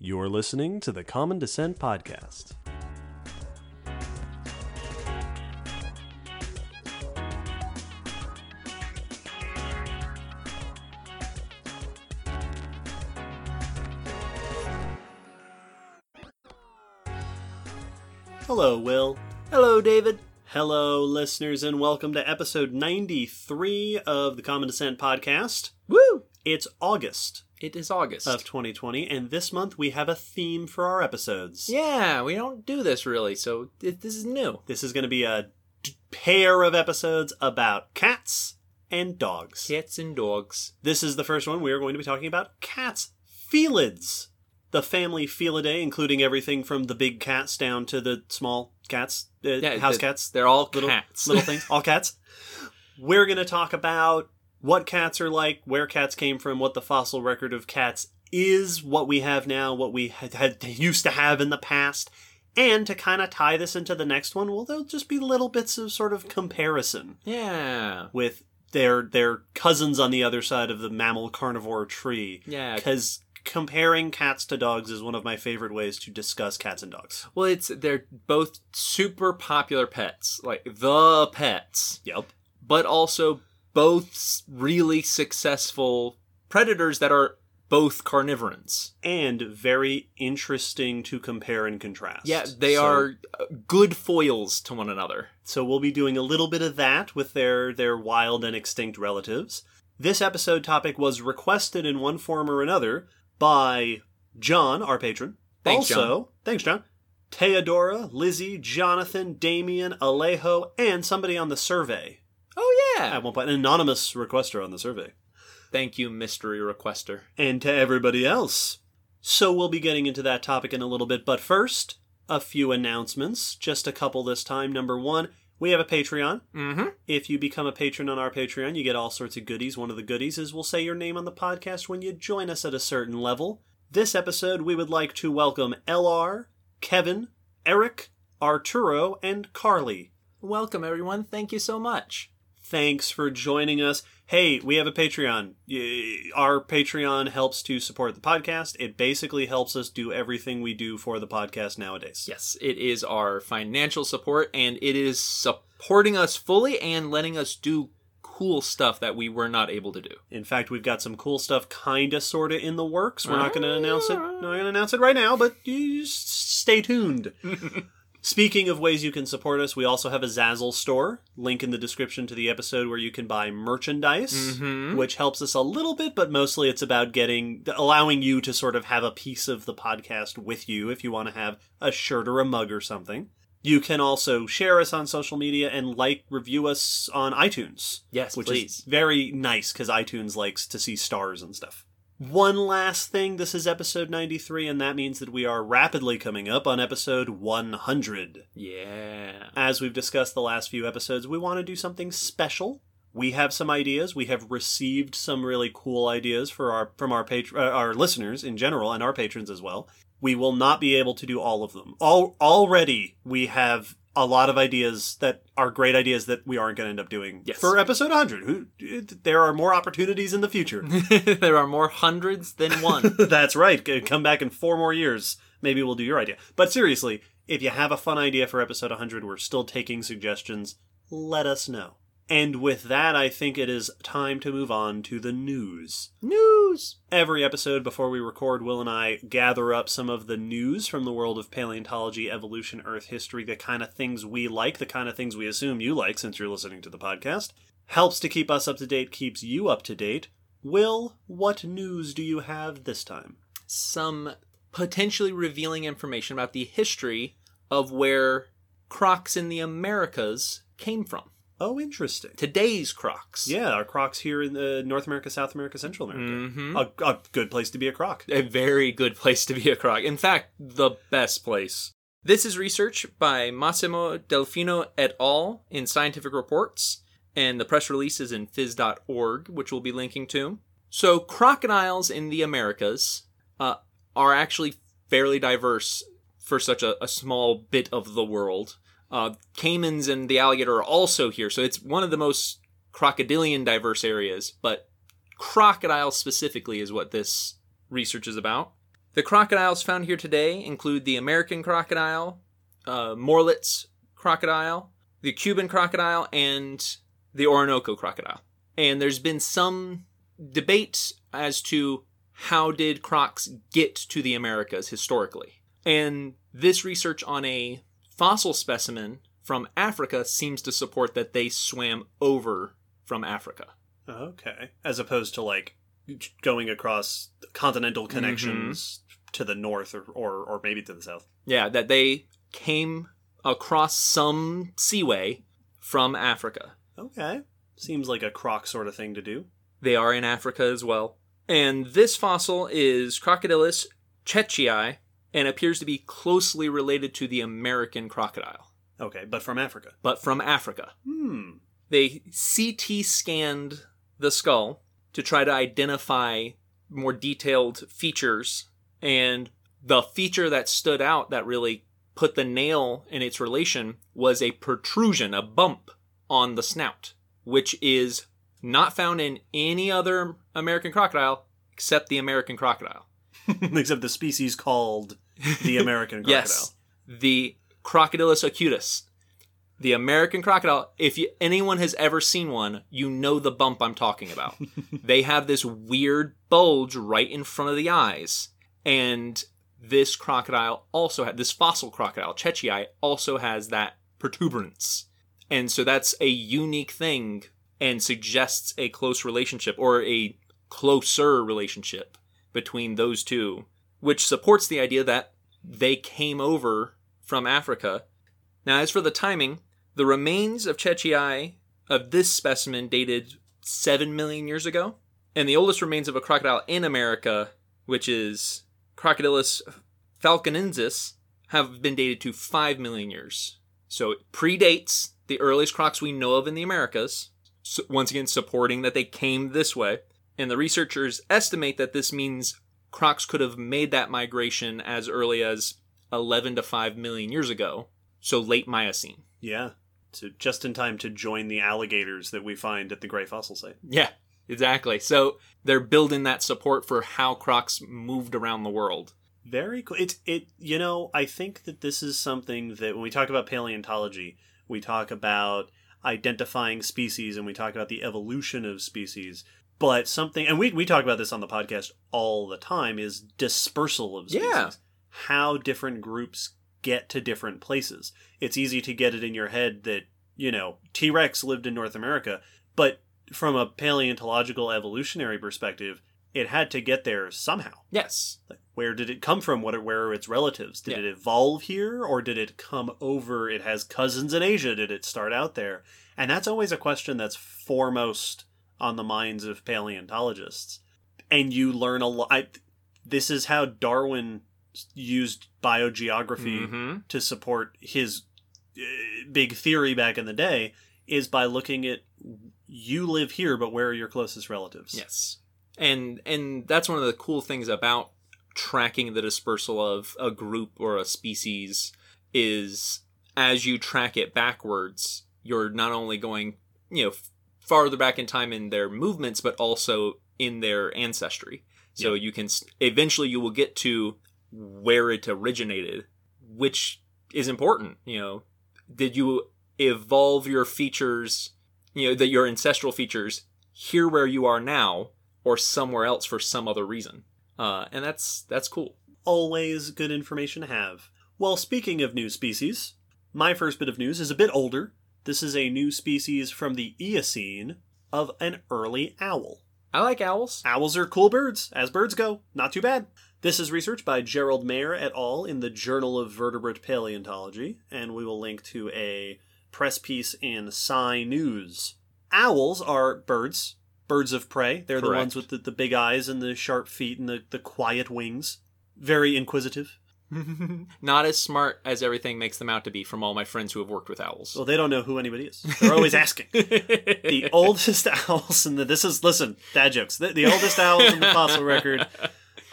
You're listening to the Common Descent Podcast. Hello, Will. Hello, David. Hello, listeners, and welcome to episode 93 of the Common Descent Podcast. It's August It is August. of 2020, and this month we have a theme for our episodes. yeah, we don't do this really, so it, this is new. This is going to be a d- pair of episodes about cats and dogs. Cats and dogs. This is the first one. We are going to be talking about cats. Felids. The family Felidae, including everything from the big cats down to the small cats, uh, Yeah, house the- cats, They're all little, cats. little things, all cats. We're going to talk about what cats are like, where cats came from, what the fossil record of cats is, what we have now, what we had, had used to have in the past, and to kind of tie this into the next one, well, there'll just be little bits of sort of comparison yeah. with their their cousins on the other side of the mammal carnivore tree. Yeah. Because comparing cats to dogs is one of my favorite ways to discuss cats and dogs. Well, it's they're both super popular pets, like the pets, Yep. but also both really successful predators that are both carnivorans. And very interesting to compare and contrast. Yeah, they So- are uh, good foils to one another. So we'll be doing a little bit of that with their their wild and extinct relatives. This episode topic was requested in one form or another by John, our patron. Thanks, also, thanks, John. Theodora, Lizzie, Jonathan, Damien, Alejo, and somebody on the survey. Oh yeah. At one point, an anonymous requester on the survey. Thank you, mystery requester. And to everybody else. So we'll be getting into that topic in a little bit, but first, a few announcements. Just a couple this time. Number one, we have a Patreon. Mm-hmm. If you become a patron on our Patreon, you get all sorts of goodies. One of the goodies is we'll say your name on the podcast when you join us at a certain level. This episode, we would like to welcome LR, Kevin, Eric, Arturo, and Carly. Welcome, everyone. Thank you so much. Thanks for joining us. Hey, we have a Patreon. Our Patreon helps to support the podcast. It basically helps us do everything we do for the podcast nowadays. Yes, it is our financial support, and it is supporting us fully and letting us do cool stuff that we were not able to do. In fact, we've got some cool stuff kinda sorta in the works. We're not gonna announce it. Not gonna ah. announce it right now, but stay tuned. Speaking of ways you can support us, we also have a Zazzle store. Link in the description to the episode where you can buy merchandise, Mhm. which helps us a little bit, but mostly it's about getting allowing you to sort of have a piece of the podcast with you if you want to have a shirt or a mug or something. You can also share us on social media and like review us on iTunes Yes, which please. is very nice because iTunes likes to see stars and stuff. One last thing this is episode 93, and that means that we are rapidly coming up on episode 100. Yeah. As we've discussed the last few episodes, we want to do something special. We have some ideas. We have received some really cool ideas for our from our patr- uh, our listeners in general and our patrons as well. We will not be able to do all of them. All already we have a lot of ideas that are great ideas that we aren't going to end up doing Yes. for episode 100. Who there are more opportunities in the future. there are more hundreds than one. That's right. Come back in 4 more years. Maybe we'll do your idea. But seriously, if you have a fun idea for episode 100, we're still taking suggestions. Let us know. And with that, I think it is time to move on to the news. News. Every episode before we record, Will and I gather up some of the news from the world of paleontology, evolution, Earth history, the kind of things we like, the kind of things we assume you like since you're listening to the podcast. Helps to keep us up to date, keeps you up to date. Will, what news do you have this time? Some potentially revealing information about the history of where crocs in the Americas came from. Oh, interesting. Today's crocs. Yeah, our crocs here in the North America, South America, Central America. Mhm. A, a good place to be a croc. a very good place to be a croc. In fact, the best place. This is research by Massimo Delfino et al. in Scientific Reports, and the press release is in phys.org, which we'll be linking to. So, crocodiles in the Americas uh, are actually fairly diverse for such a, a small bit of the world. Uh, caimans and the alligator are also here, so it's one of the most crocodilian diverse areas, but crocodiles specifically is what this research is about. The crocodiles found here today include the American crocodile, uh, Morlet's crocodile, the Cuban crocodile, and the Orinoco crocodile. And there's been some debate as to how did crocs get to the Americas historically. And this research on a fossil specimen from Africa seems to support that they swam over from Africa. Okay. As opposed to like going across continental mm-hmm. connections to the north or, or, or maybe to the south. Yeah, that they came across some seaway from Africa. Okay. Seems like a croc sort of thing to do. They are in Africa as well. And this fossil is Crocodylus checchiai and appears to be closely related to the American crocodile, Okay, but from Africa. but from Africa. Hmm. They CT scanned the skull to try to identify more detailed features, and the feature that stood out that really put the nail in its relation was a protrusion, a bump on the snout, which is not found in any other American crocodile except the American crocodile. Except the species called the American crocodile. Yes, the Crocodylus acutus. The American crocodile, if you, anyone has ever seen one, you know the bump I'm talking about. they have this weird bulge right in front of the eyes. And this crocodile also had, this fossil crocodile, Checchiai, also has that protuberance. And so that's a unique thing and suggests a close relationship or a closer relationship between those two, which supports the idea that they came over from Africa. Now, as for the timing, the remains of Checchiai of this specimen dated 7 million years ago, and the oldest remains of a crocodile in America, which is Crocodylus falconensis, have been dated to 5 million years. So it predates the earliest crocs we know of in the Americas, once again supporting that they came this way. And the researchers estimate that this means crocs could have made that migration as early as 11 to 5 million years ago, so late Miocene. Yeah. So just in time to join the alligators that we find at the Gray Fossil Site. Yeah, exactly. So they're building that support for how crocs moved around the world. Very cool. It's it. You know, I think that this is something that when we talk about paleontology, we talk about identifying species and we talk about the evolution of species. But something, and we we talk about this on the podcast all the time, is dispersal of species. Yeah. How different groups get to different places. It's easy to get it in your head that you know T Rex lived in North America, but from a paleontological evolutionary perspective, it had to get there somehow. Yes. Like, where did it come from? What are, where are its relatives? Did Yeah. it evolve here, or did it come over? It has cousins in Asia. Did it start out there? And that's always a question that's foremost on the minds of paleontologists. And you learn a lot. This is how Darwin used biogeography hmm to support his uh, big theory back in the day. Is by looking at you live here, but where are your closest relatives? Yes. And and that's one of the cool things about tracking the dispersal of a group or a species is as you track it backwards, you're not only going, you know, farther back in time in their movements but also in their ancestry. So you can eventually you will get to where it originated, which is important, you know. Did you evolve your features, you know, that your ancestral features here where you are now or somewhere else for some other reason. Uh, and that's that's cool. always good information to have. Well, speaking of new species, my first bit of news is a bit older. This is a new species from the Eocene of an early owl. I like owls. Owls are cool birds, as birds go. Not too bad. This is research by Gerald Mayr et al. in the Journal of Vertebrate Paleontology, and we will link to a press piece in Sci News. Owls are birds, birds of prey. They're the ones with the, the big eyes and the sharp feet and the, the quiet wings. Very inquisitive. Not as smart as everything makes them out to be from all my friends who have worked with owls. Well, they don't know who anybody is. They're always asking. the oldest owls in the this is listen dad jokes. The, the oldest owls in the fossil record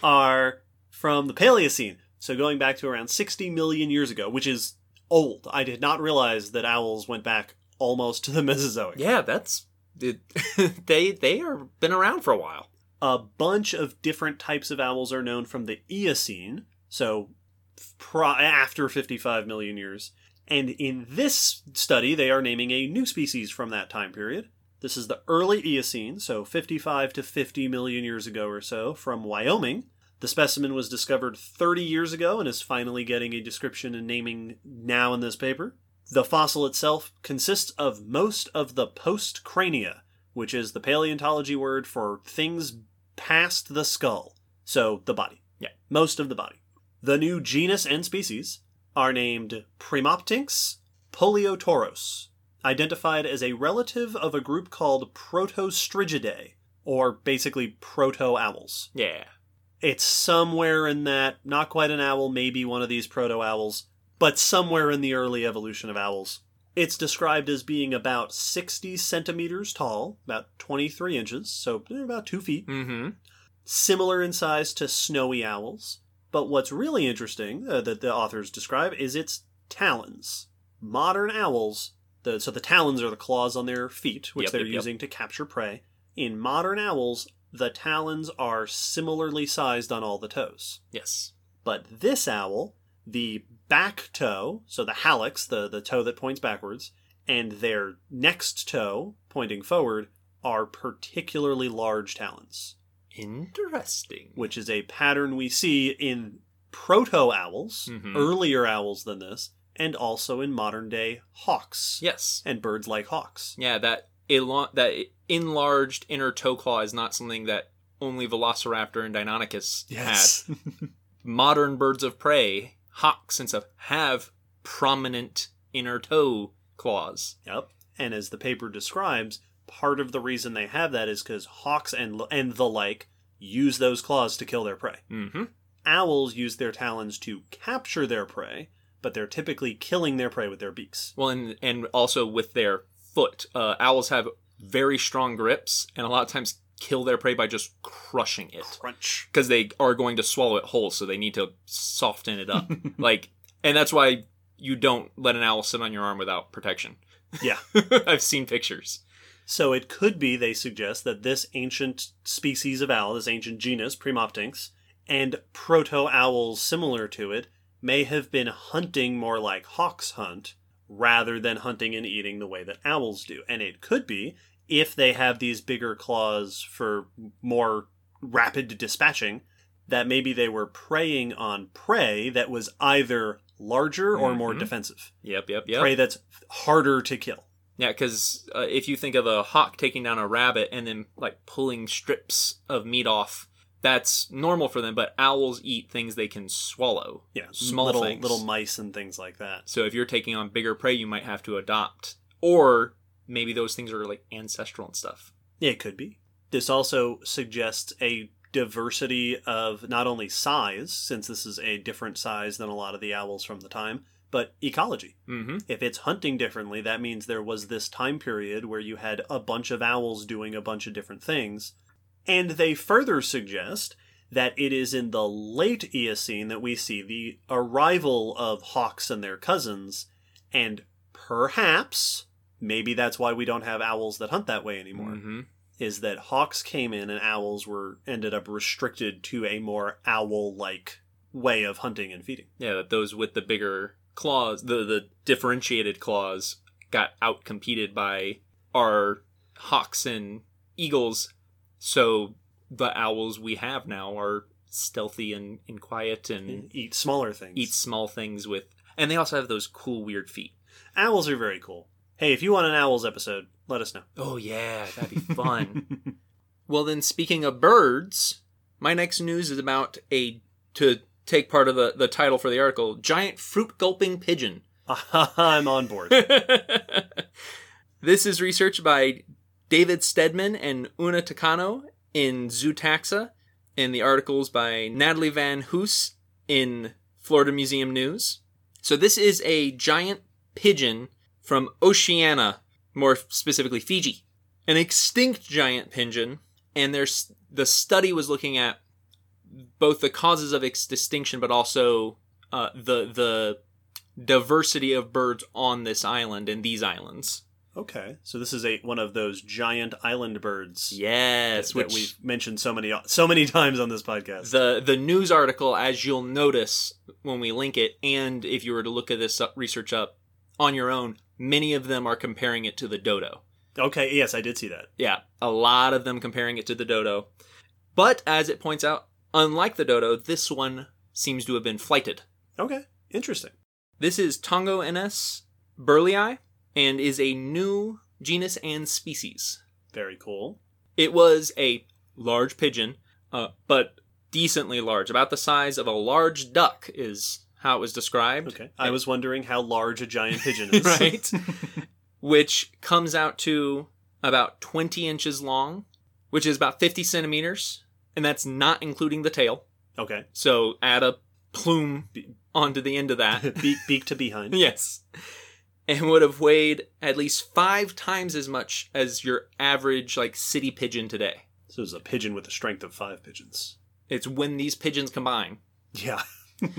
are from the Paleocene, so going back to around 60 million years ago, which is old. I did not realize that owls went back almost to the Mesozoic. yeah, that's it, they they are been around for a while. A bunch of different types of owls are known from the Eocene, so pro- after 55 million years. And in this study, they are naming a new species from that time period. This is the early Eocene, so 55 to 50 million years ago or so, from Wyoming. The specimen was discovered 30 years ago and is finally getting a description and naming now in this paper. The fossil itself consists of most of the postcrania, which is the paleontology word for things past the skull. So, the body. Yeah. Most of the body. The new genus and species are named Primoptynx poliotauros, identified as a relative of a group called Protostrigidae, or basically proto owls. Yeah. It's somewhere in that, not quite an owl, maybe one of these proto owls, but somewhere in the early evolution of owls. It's described as being about 60 centimeters tall, about 23 inches, so about two feet, Mm-hmm. similar in size to snowy owls. But what's really interesting uh, that the authors describe is its talons. Modern owls, the, so the talons are the claws on their feet, which Yep, they're yep, yep. using to capture prey. In modern owls, the talons are similarly sized on all the toes. Yes. But this owl, the back toe, so the hallux, the, the toe that points backwards, and their next toe, pointing forward, are particularly large talons, Interesting. which is a pattern we see in proto owls, Mhm. earlier owls than this, and also in modern day hawks Yes. and birds like hawks. Yeah, that elo- that enlarged inner toe claw is not something that only Velociraptor and Deinonychus had. Modern birds of prey, hawks and stuff, have prominent inner toe claws. Yep. And as the paper describes, part of the reason they have that is because hawks and and the like use those claws to kill their prey. Mm-hmm. Owls use their talons to capture their prey, but they're typically killing their prey with their beaks. Well, and and also with their foot, uh, owls have very strong grips, and a lot of times kill their prey by just crushing it Crunch. because they are going to swallow it whole, so they need to soften it up. like, and that's why you don't let an owl sit on your arm without protection. Yeah. I've seen pictures. So it could be, they suggest, that this ancient species of owl, this ancient genus, Primoptynx, and proto owls similar to it, may have been hunting more like hawks hunt, rather than hunting and eating the way that owls do. And it could be, if they have these bigger claws for more rapid dispatching, that maybe they were preying on prey that was either larger or more Mhm. defensive. Yep, yep, yep. Prey that's harder to kill. Yeah, because uh, if you think of a hawk taking down a rabbit and then like pulling strips of meat off, that's normal for them. But owls eat things they can swallow. Yeah, Small little things. little mice and things like that. So if you're taking on bigger prey, you might have to adopt, or maybe those things are like ancestral and stuff. Yeah, it could be. This also suggests a diversity of not only size, since this is a different size than a lot of the owls from the time, but ecology. Mm-hmm. If it's hunting differently, that means there was this time period where you had a bunch of owls doing a bunch of different things. And they further suggest that it is in the late Eocene that we see the arrival of hawks and their cousins, and perhaps, maybe that's why we don't have owls that hunt that way anymore Mm-hmm. is that hawks came in and owls were ended up restricted to a more owl-like way of hunting and feeding. Yeah, that those with the bigger claws, the the differentiated claws, got outcompeted by our hawks and eagles. So the owls we have now are stealthy and, and quiet and Eat smaller things. eat small things with, and they also have those cool weird feet. Owls are very cool. Hey, if you want an owls episode, let us know. Oh yeah, that'd be fun. well, then, speaking of birds, my next news is about a to take part of the the title for the article: giant fruit gulping pigeon. I'm on board. this is research by David Steadman and Oona Takano in Zootaxa, and the articles by Natalie Van Hoose in Florida Museum News. So this is a giant pigeon from Oceania, more specifically Fiji, an extinct giant pigeon, and there's the study was looking at both the causes of its extinction, but also uh, the the diversity of birds on this island and these islands. Okay, so this is a one of those giant island birds. Yes, that which we've mentioned so many so many times on this podcast. the the news article, as you'll notice when we link it, and if you were to look at this up- research up on your own, many of them are comparing it to the dodo. okay, yes, I did see that. Yeah, a lot of them comparing it to the dodo. But as it points out, unlike the dodo, this one seems to have been flighted. Okay, interesting. This is Tongo NS burlei and is a new genus and species. Very cool. It was a large pigeon, uh, but decently large, about the size of a large duck, is how it was described. Okay, I was wondering how large a giant pigeon is. right? which comes out to about 20 inches long, which is about 50 centimeters, and that's not including the tail. Okay, So add a plume onto the end of that. beak, beak to behind. yes. And would have weighed at least five times as much as your average, like, city pigeon today. So it's a pigeon with the strength of five pigeons. It's when these pigeons combine. Yeah.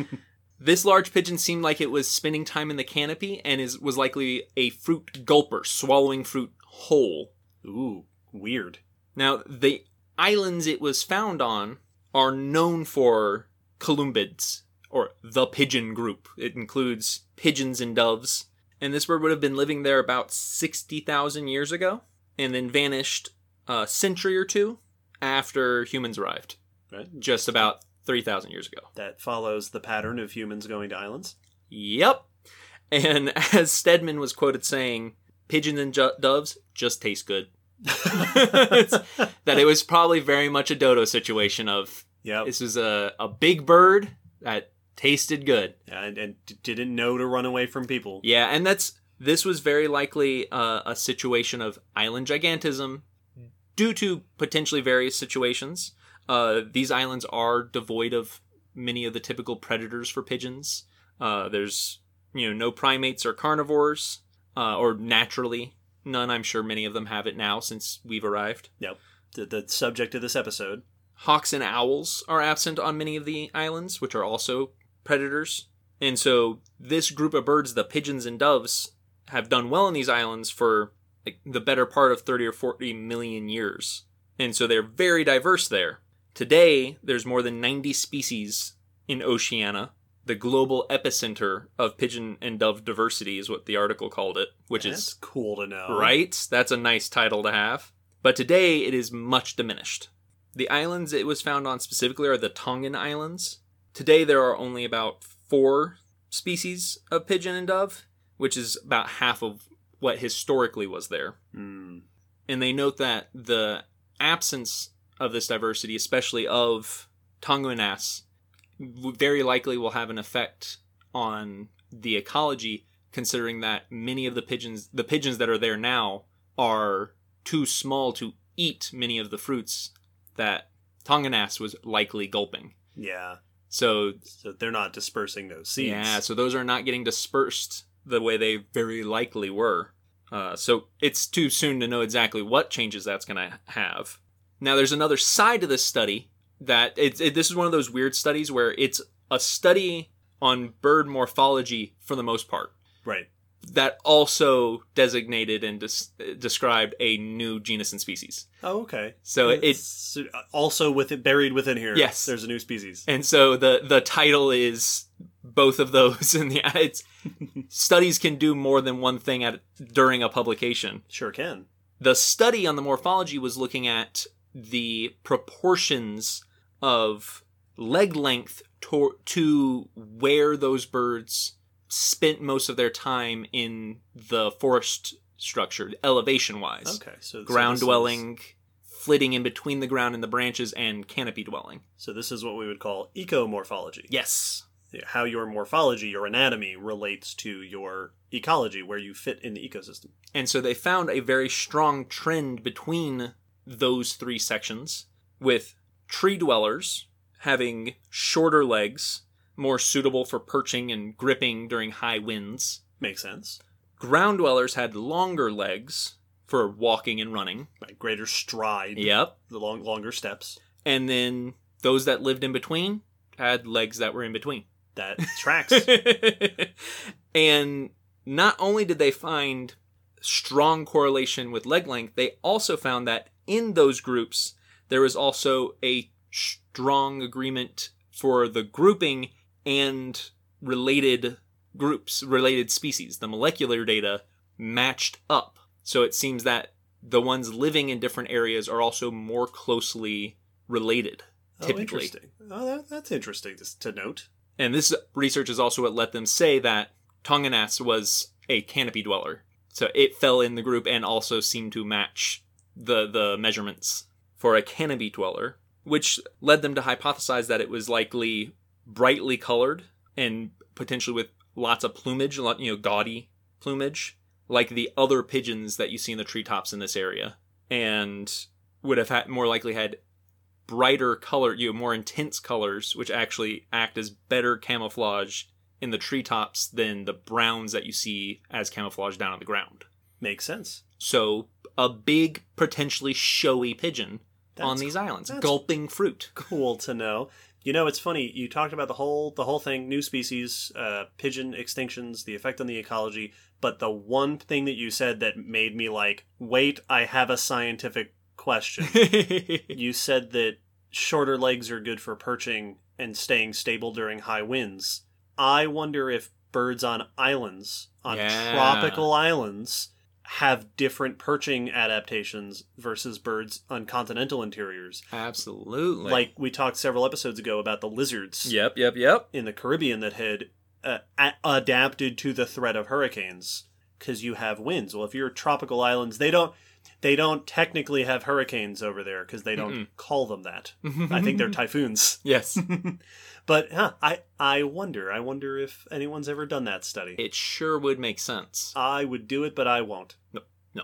This large pigeon seemed like it was spending time in the canopy and is was likely a fruit gulper, swallowing fruit whole. Ooh, weird. Now, the islands it was found on are known for columbids, or the pigeon group. It includes pigeons and doves. And this bird would have been living there about 60,000 years ago, and then vanished a century or two after humans arrived, Right. just about 3,000 years ago. That follows the pattern of humans going to islands. Yep. And as Steadman was quoted saying, pigeons and ju- doves just taste good. that it was probably very much a dodo situation of Yep. this was a, a big bird that tasted good. and, and didn't know to run away from people. Yeah, and that's this was very likely uh, a situation of island gigantism due to potentially various situations. Uh, these islands are devoid of many of the typical predators for pigeons. Uh, there's you know no primates or carnivores, uh, or naturally none. I'm sure many of them have it now since we've arrived. Yep. The, the subject of this episode. Hawks and owls are absent on many of the islands, which are also predators. And so this group of birds, the pigeons and doves, have done well in these islands for like the better part of 30 or 40 million years. And so they're very diverse there. Today, there's more than 90 species in Oceania. The global epicenter of pigeon and dove diversity is what the article called it, which That's is cool to know. Right? That's a nice title to have. But today it is much diminished. The islands it was found on specifically are the Tongan Islands. Today there are only about four species of pigeon and dove, which is about half of what historically was there. Hmm. And they note that the absence of this diversity, especially of Tongoenas, w- very likely will have an effect on the ecology, considering that many of the pigeons, the pigeons that are there now, are too small to eat many of the fruits that Tongoenas was likely gulping. Yeah. So So they're not dispersing those seeds. yeah, so those are not getting dispersed the way they very likely were. Uh, so it's too soon to know exactly what changes that's going to have. Now, there's another side to this study that it's it, this is one of those weird studies where it's a study on bird morphology for the most part Right. that also designated and des- described a new genus and species. Oh, okay. So it It's also with it buried within here. Yes. There's a new species. And so the the title is both of those, and the it's studies can do more than one thing at during a publication. Sure can. The study on the morphology was looking at the proportions of leg length to, to where those birds spent most of their time in the forest structure, elevation wise. Okay. So so Ground is- dwelling, flitting in between the ground and the branches, and canopy dwelling. so this is what we would call ecomorphology. Yes. How your morphology, your anatomy, relates to your ecology, where you fit in the ecosystem. And so they found a very strong trend between those three sections, with tree dwellers having shorter legs, more suitable for perching and gripping during high winds. Makes sense. Ground dwellers had longer legs for walking and running. Right. Greater stride. Yep. The long, longer steps. And then those that lived in between had legs that were in between. That tracks. and not only did they find strong correlation with leg length, they also found that in those groups, there was also a strong agreement for the grouping and related groups, related species. The molecular data matched up. So it seems that the ones living in different areas are also more closely related, Oh, interesting. Oh, that, that's interesting to, to note. And this research is also what let them say that Tongoenas was a canopy dweller. So it fell in the group and also seemed to match the the measurements for a canopy dweller, which led them to hypothesize that it was likely brightly colored and potentially with lots of plumage, a lot you know, gaudy plumage, like the other pigeons that you see in the treetops in this area, and would have had more likely had brighter color, you know, more intense colors, which actually act as better camouflage in the treetops than the browns that you see as camouflage down on the ground. Makes sense. So a big, potentially showy pigeon on these islands, that's- gulping fruit. Cool to know. You know, it's funny. You talked about the whole the whole thing, new species, uh, pigeon extinctions, the effect on the ecology. But the one thing that you said that made me like, wait, I have a scientific question. you said that shorter legs are good for perching and staying stable during high winds. I wonder if birds on islands, on Yeah. tropical islands, have different perching adaptations versus birds on continental interiors. Absolutely. Like we talked several episodes ago about the lizards Yep, yep, yep. in the Caribbean that had uh, a- adapted to the threat of hurricanes because you have winds. Well, if you're tropical islands, they don't they don't technically have hurricanes over there because they don't Mm-mm. call them that. I think they're typhoons. yes. but huh, I I wonder. I wonder if anyone's ever done that study. It sure would make sense. I would do it, but I won't. No, no.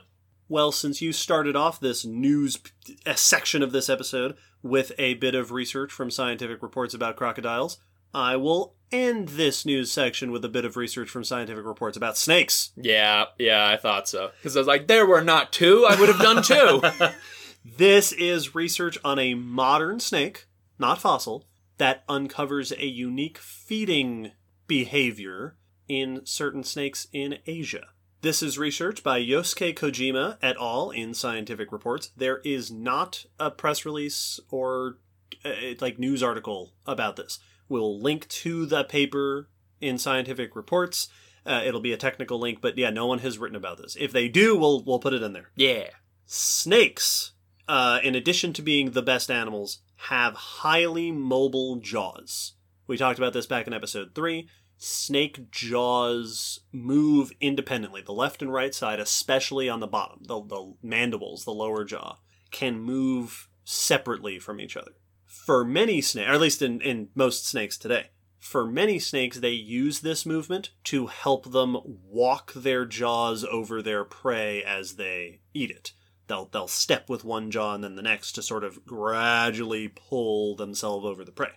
Well, since you started off this news p- uh, section of this episode with a bit of research from scientific reports about crocodiles, I will end this news section with a bit of research from scientific reports about snakes. Yeah, yeah, I thought so. Because I was like, there were not two. I would have done two. This is research on a modern snake, not fossil, that uncovers a unique feeding behavior in certain snakes in Asia. This is research by Yosuke Kojima et al. in Scientific Reports. There is not a press release or uh, like news article about this. We'll link to the paper in Scientific Reports. Uh, it'll be a technical link, but yeah, no one has written about this. If they do, we'll we'll put it in there. yeah. Snakes, uh, in addition to being the best animals, have highly mobile jaws. We talked about this back in episode 3. Snake jaws move independently. The left and right side, especially on the bottom, the, the mandibles, the lower jaw, can move separately from each other. For many snakes, or at least in, in most snakes today, for many snakes, they use this movement to help them walk their jaws over their prey as they eat it. They'll they'll step with one jaw and then the next to sort of gradually pull themselves over the prey.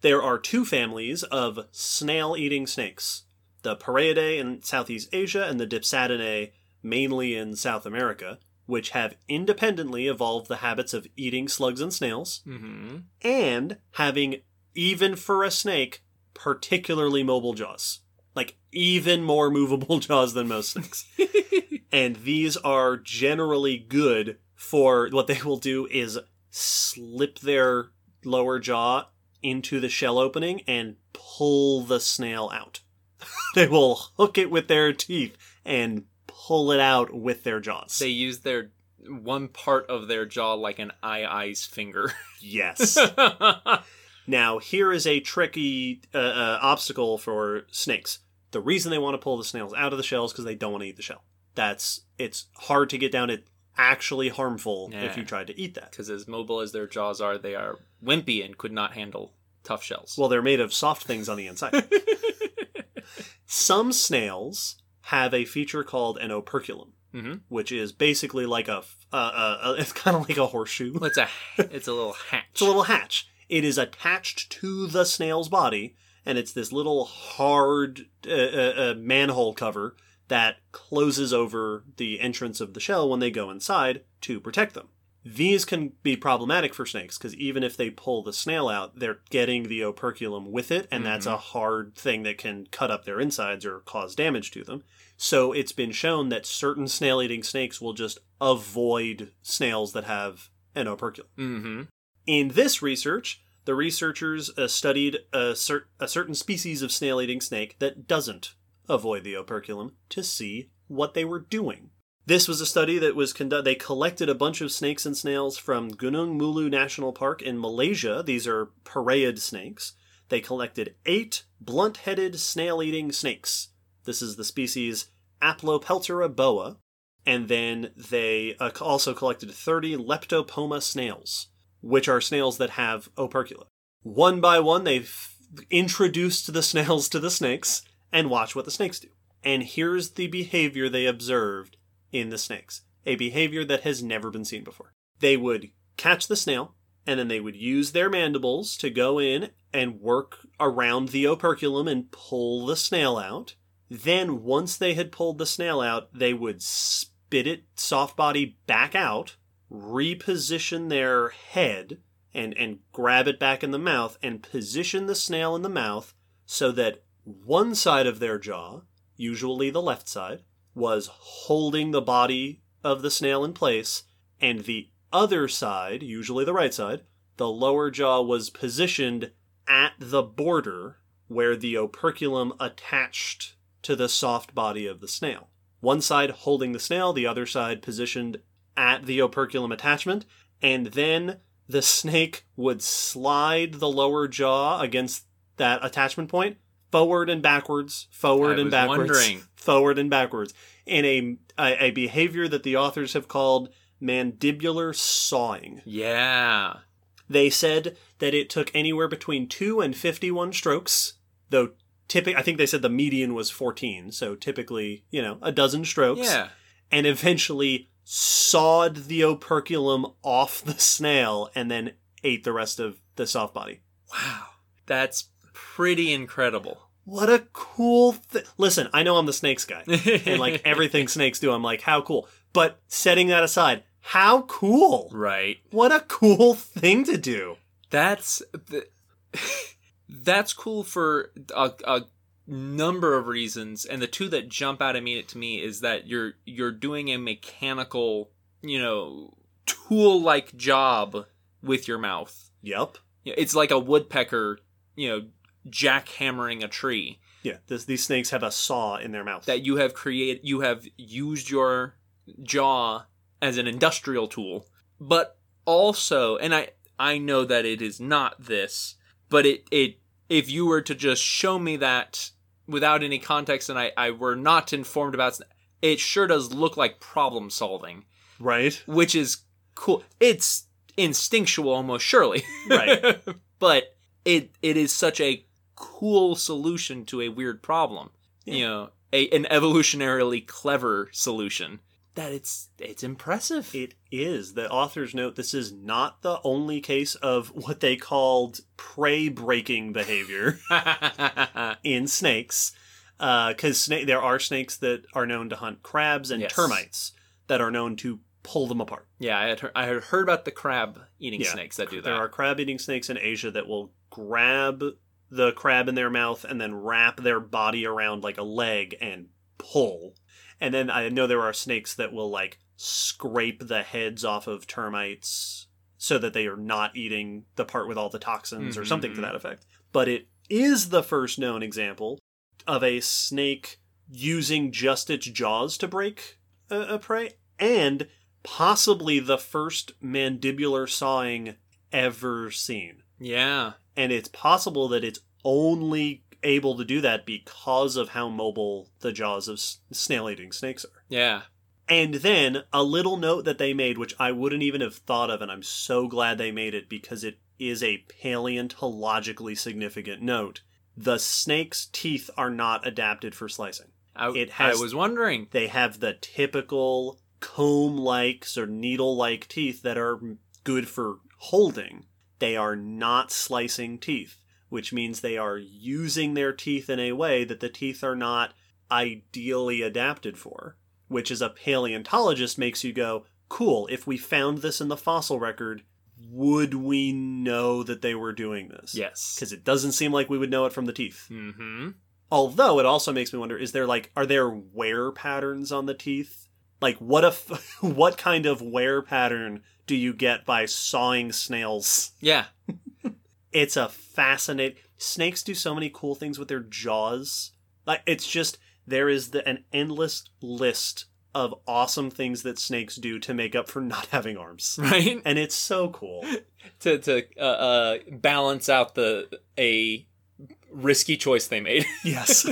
There are two families of snail-eating snakes: the Pareidae in Southeast Asia and the Dipsadidae, mainly in South America, which have independently evolved the habits of eating slugs and snails Mm-hmm. and having even for a snake particularly mobile jaws. Like even more movable jaws than most snakes. And these are generally good for what they will do is slip their lower jaw into the shell opening and pull the snail out. They will hook it with their teeth and pull it out with their jaws They use their one part of their jaw like an aye-aye's finger. yes Now, here is a tricky uh, uh, obstacle for snakes. The reason they want to pull the snails out of the shells because they don't want to eat the shell. That's it's hard to get down. It's actually harmful if you tried to eat that. Because as mobile as their jaws are, they are wimpy and could not handle tough shells. Well, they're made of soft things on the inside. Some snails have a feature called an operculum, Mhm. which is basically like a. Uh, uh, it's kind of like a horseshoe. it's a it's a little hatch. It's a little hatch. It is attached to the snail's body, and it's this little hard uh, uh, uh, manhole cover that closes over the entrance of the shell when they go inside to protect them. These can be problematic for snakes because even if they pull the snail out, they're getting the operculum with it, and that's a hard thing that can cut up their insides or cause damage to them. So it's been shown that certain snail eating snakes will just avoid snails that have an operculum. Mm-hmm. In this research, the researchers uh, studied a, cer- a certain species of snail eating snake that doesn't avoid the operculum to see what they were doing. This was a study that was conducted. They collected a bunch of snakes and snails from Gunung Mulu National Park in Malaysia. These are pareid snakes. They collected eight blunt headed snail eating snakes. This is the species Aplopeltura boa. And then they uh, also collected 30 Leptopoma snails, which are snails that have opercula. One by one, they introduced the snails to the snakes and watch what the snakes do. And here's the behavior they observed in the snakes a behavior that has never been seen before. They would catch the snail, and then they would use their mandibles to go in and work around the operculum and pull the snail out. Then, once they had pulled the snail out, they would spit it soft body back out, reposition their head, and, and grab it back in the mouth, and position the snail in the mouth so that one side of their jaw, usually the left side, was holding the body of the snail in place, and the other side, usually the right side, the lower jaw was positioned at the border where the operculum attached to the soft body of the snail. One side holding the snail, the other side positioned at the operculum attachment, and then the snake would slide the lower jaw against that attachment point forward and backwards, forward I and was backwards, wondering. Forward and backwards, in a, a a behavior that the authors have called mandibular sawing. Yeah. They said that it took anywhere between two and fifty-one strokes, though. Typically, I think they said the median was 14, so typically, you know, a dozen strokes Yeah. and eventually sawed the operculum off the snail and then ate the rest of the soft body. Wow. That's pretty incredible. What a cool thing. Listen, I know I'm the snakes guy. and like everything snakes do, I'm like, how cool. But setting that aside, how cool. Right. What a cool thing to do. That's the, that's cool for a, a number of reasons, and the two that jump out immediate to me is that you're you're doing a mechanical, you know, tool like job with your mouth. Yep. It's like a woodpecker, you know, jackhammering a tree Yeah, this, these snakes have a saw in their mouth. that you have created. You have used your jaw as an industrial tool, but also, and I I know that it is not this, but it it if you were to just show me that without any context and I I were not informed about it sure does look like problem solving, right? which is cool. It's instinctual almost surely. Right. but it it is such a cool solution to a weird problem. You know, a, an evolutionarily clever solution that it's it's impressive. It is. The authors note this is not the only case of what they called prey breaking behavior in snakes. Uh, because sna- there are snakes that are known to hunt crabs and Yes. termites that are known to pull them apart. yeah, I had heard, I had heard about the crab eating Yeah. snakes that do that. There are crab eating snakes in Asia that will grab the crab in their mouth and then wrap their body around like a leg and pull. And then I know there are snakes that will like scrape the heads off of termites so that they are not eating the part with all the toxins or Mhm, something to mhm. that effect. But it is the first known example of a snake using just its jaws to break a, a prey and possibly the first mandibular sawing ever seen. yeah. And it's possible that it's only able to do that because of how mobile the jaws of snail eating snakes are. Yeah. And then a little note that they made, which I wouldn't even have thought of, and I'm so glad they made it because it is a paleontologically significant note. The snake's teeth are not adapted for slicing. I, It has- I was wondering. They have the typical comb like or needle like teeth that are good for holding. They are not slicing teeth, which means they are using their teeth in a way that the teeth are not ideally adapted for, which as a paleontologist makes you go, cool. If we found this in the fossil record, would we know that they were doing this? Yes. Because it doesn't seem like we would know it from the teeth. Mm-hmm. Although it also makes me wonder: is there like are there wear patterns on the teeth? Like what if what kind of wear pattern do you get by sawing snails? Yeah. It's a fascinating. Snakes do so many cool things with their jaws. Like it's just there is the, an endless list of awesome things that snakes do to make up for not having arms, Right. and it's so cool. to to uh, uh, balance out the a risky choice they made. Yes.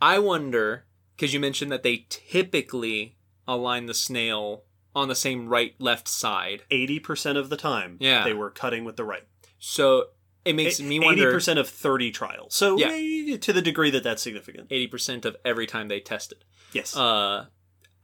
I wonder because you mentioned that they typically align the snail on the same right left side. Eighty percent of the time, Yeah. they were cutting with the right. So it makes me wonder. Eighty percent of thirty trials. So Yeah. eh, to the degree that that's significant. Eighty percent of every time they tested. Yes. Uh,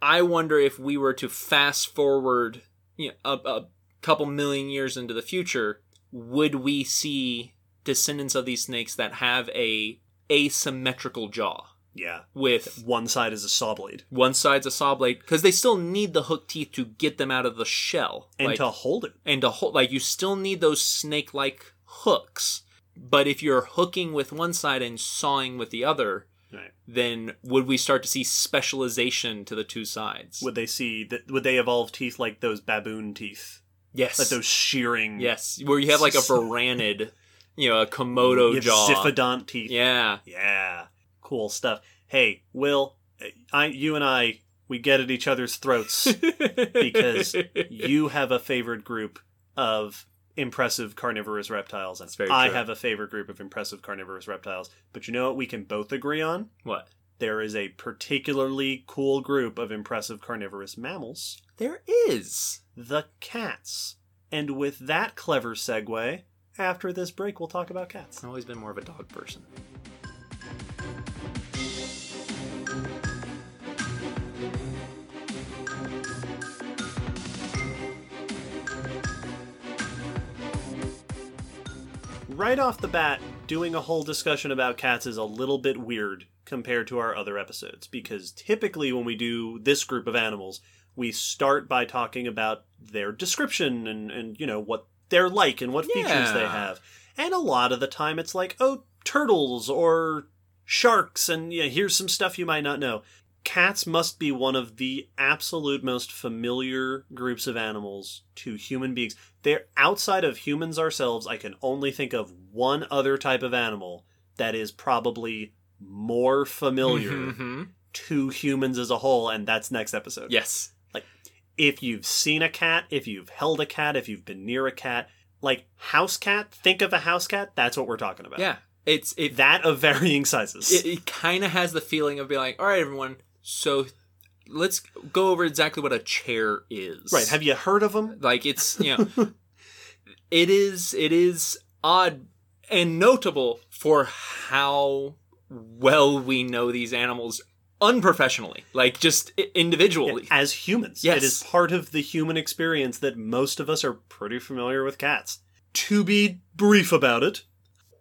I wonder if we were to fast forward, you know, a, a couple million years into the future, would we see descendants of these snakes that have a asymmetrical jaw yeah. with One side is a saw blade, one side's a saw blade because they still need the hook teeth to get them out of the shell and like, to hold it. and to hold like you still need those snake-like hooks but if you're hooking with one side and sawing with the other Right. then would we start to see specialization to the two sides Would they see that? Would they evolve teeth like those baboon teeth, yes like those shearing? yes where you have like a varanid you know a komodo you have jaw Ziphodont teeth. yeah Yeah. Cool stuff. Hey, Will, I, you and I, we get at each other's throats because you have a favorite group of impressive carnivorous reptiles, and very I true. have a favorite group of impressive carnivorous reptiles. But you know what we can both agree on? what There is a particularly cool group of impressive carnivorous mammals, there is the cats. And with that clever segue, after this break, we'll talk about cats. I've always been more of a dog person. Right off the bat, doing a whole discussion about cats is a little bit weird compared to our other episodes because typically when we do this group of animals, we start by talking about their description and, and you know what they're like and what features they have. And a lot of the time it's like, oh, turtles or sharks, and yeah, here's some stuff you might not know. Cats must be one of the absolute most familiar groups of animals to human beings. They're outside of humans ourselves. I can only think of one other type of animal that is probably more familiar Mhm. to humans as a whole, and that's next episode. Yes. Like, if you've seen a cat, if you've held a cat, if you've been near a cat, like house cat, think of a house cat. That's what we're talking about. Yeah. It's it that of varying sizes. it, it kind of has the feeling of being like, all right, everyone, so let's go over exactly what a chair is. right? Have you heard of them? like it's you know, it is it is odd and notable for how well we know these animals unprofessionally, like just individually. as humans. Yes. It is part of the human experience that most of us are pretty familiar with cats. To be brief about it,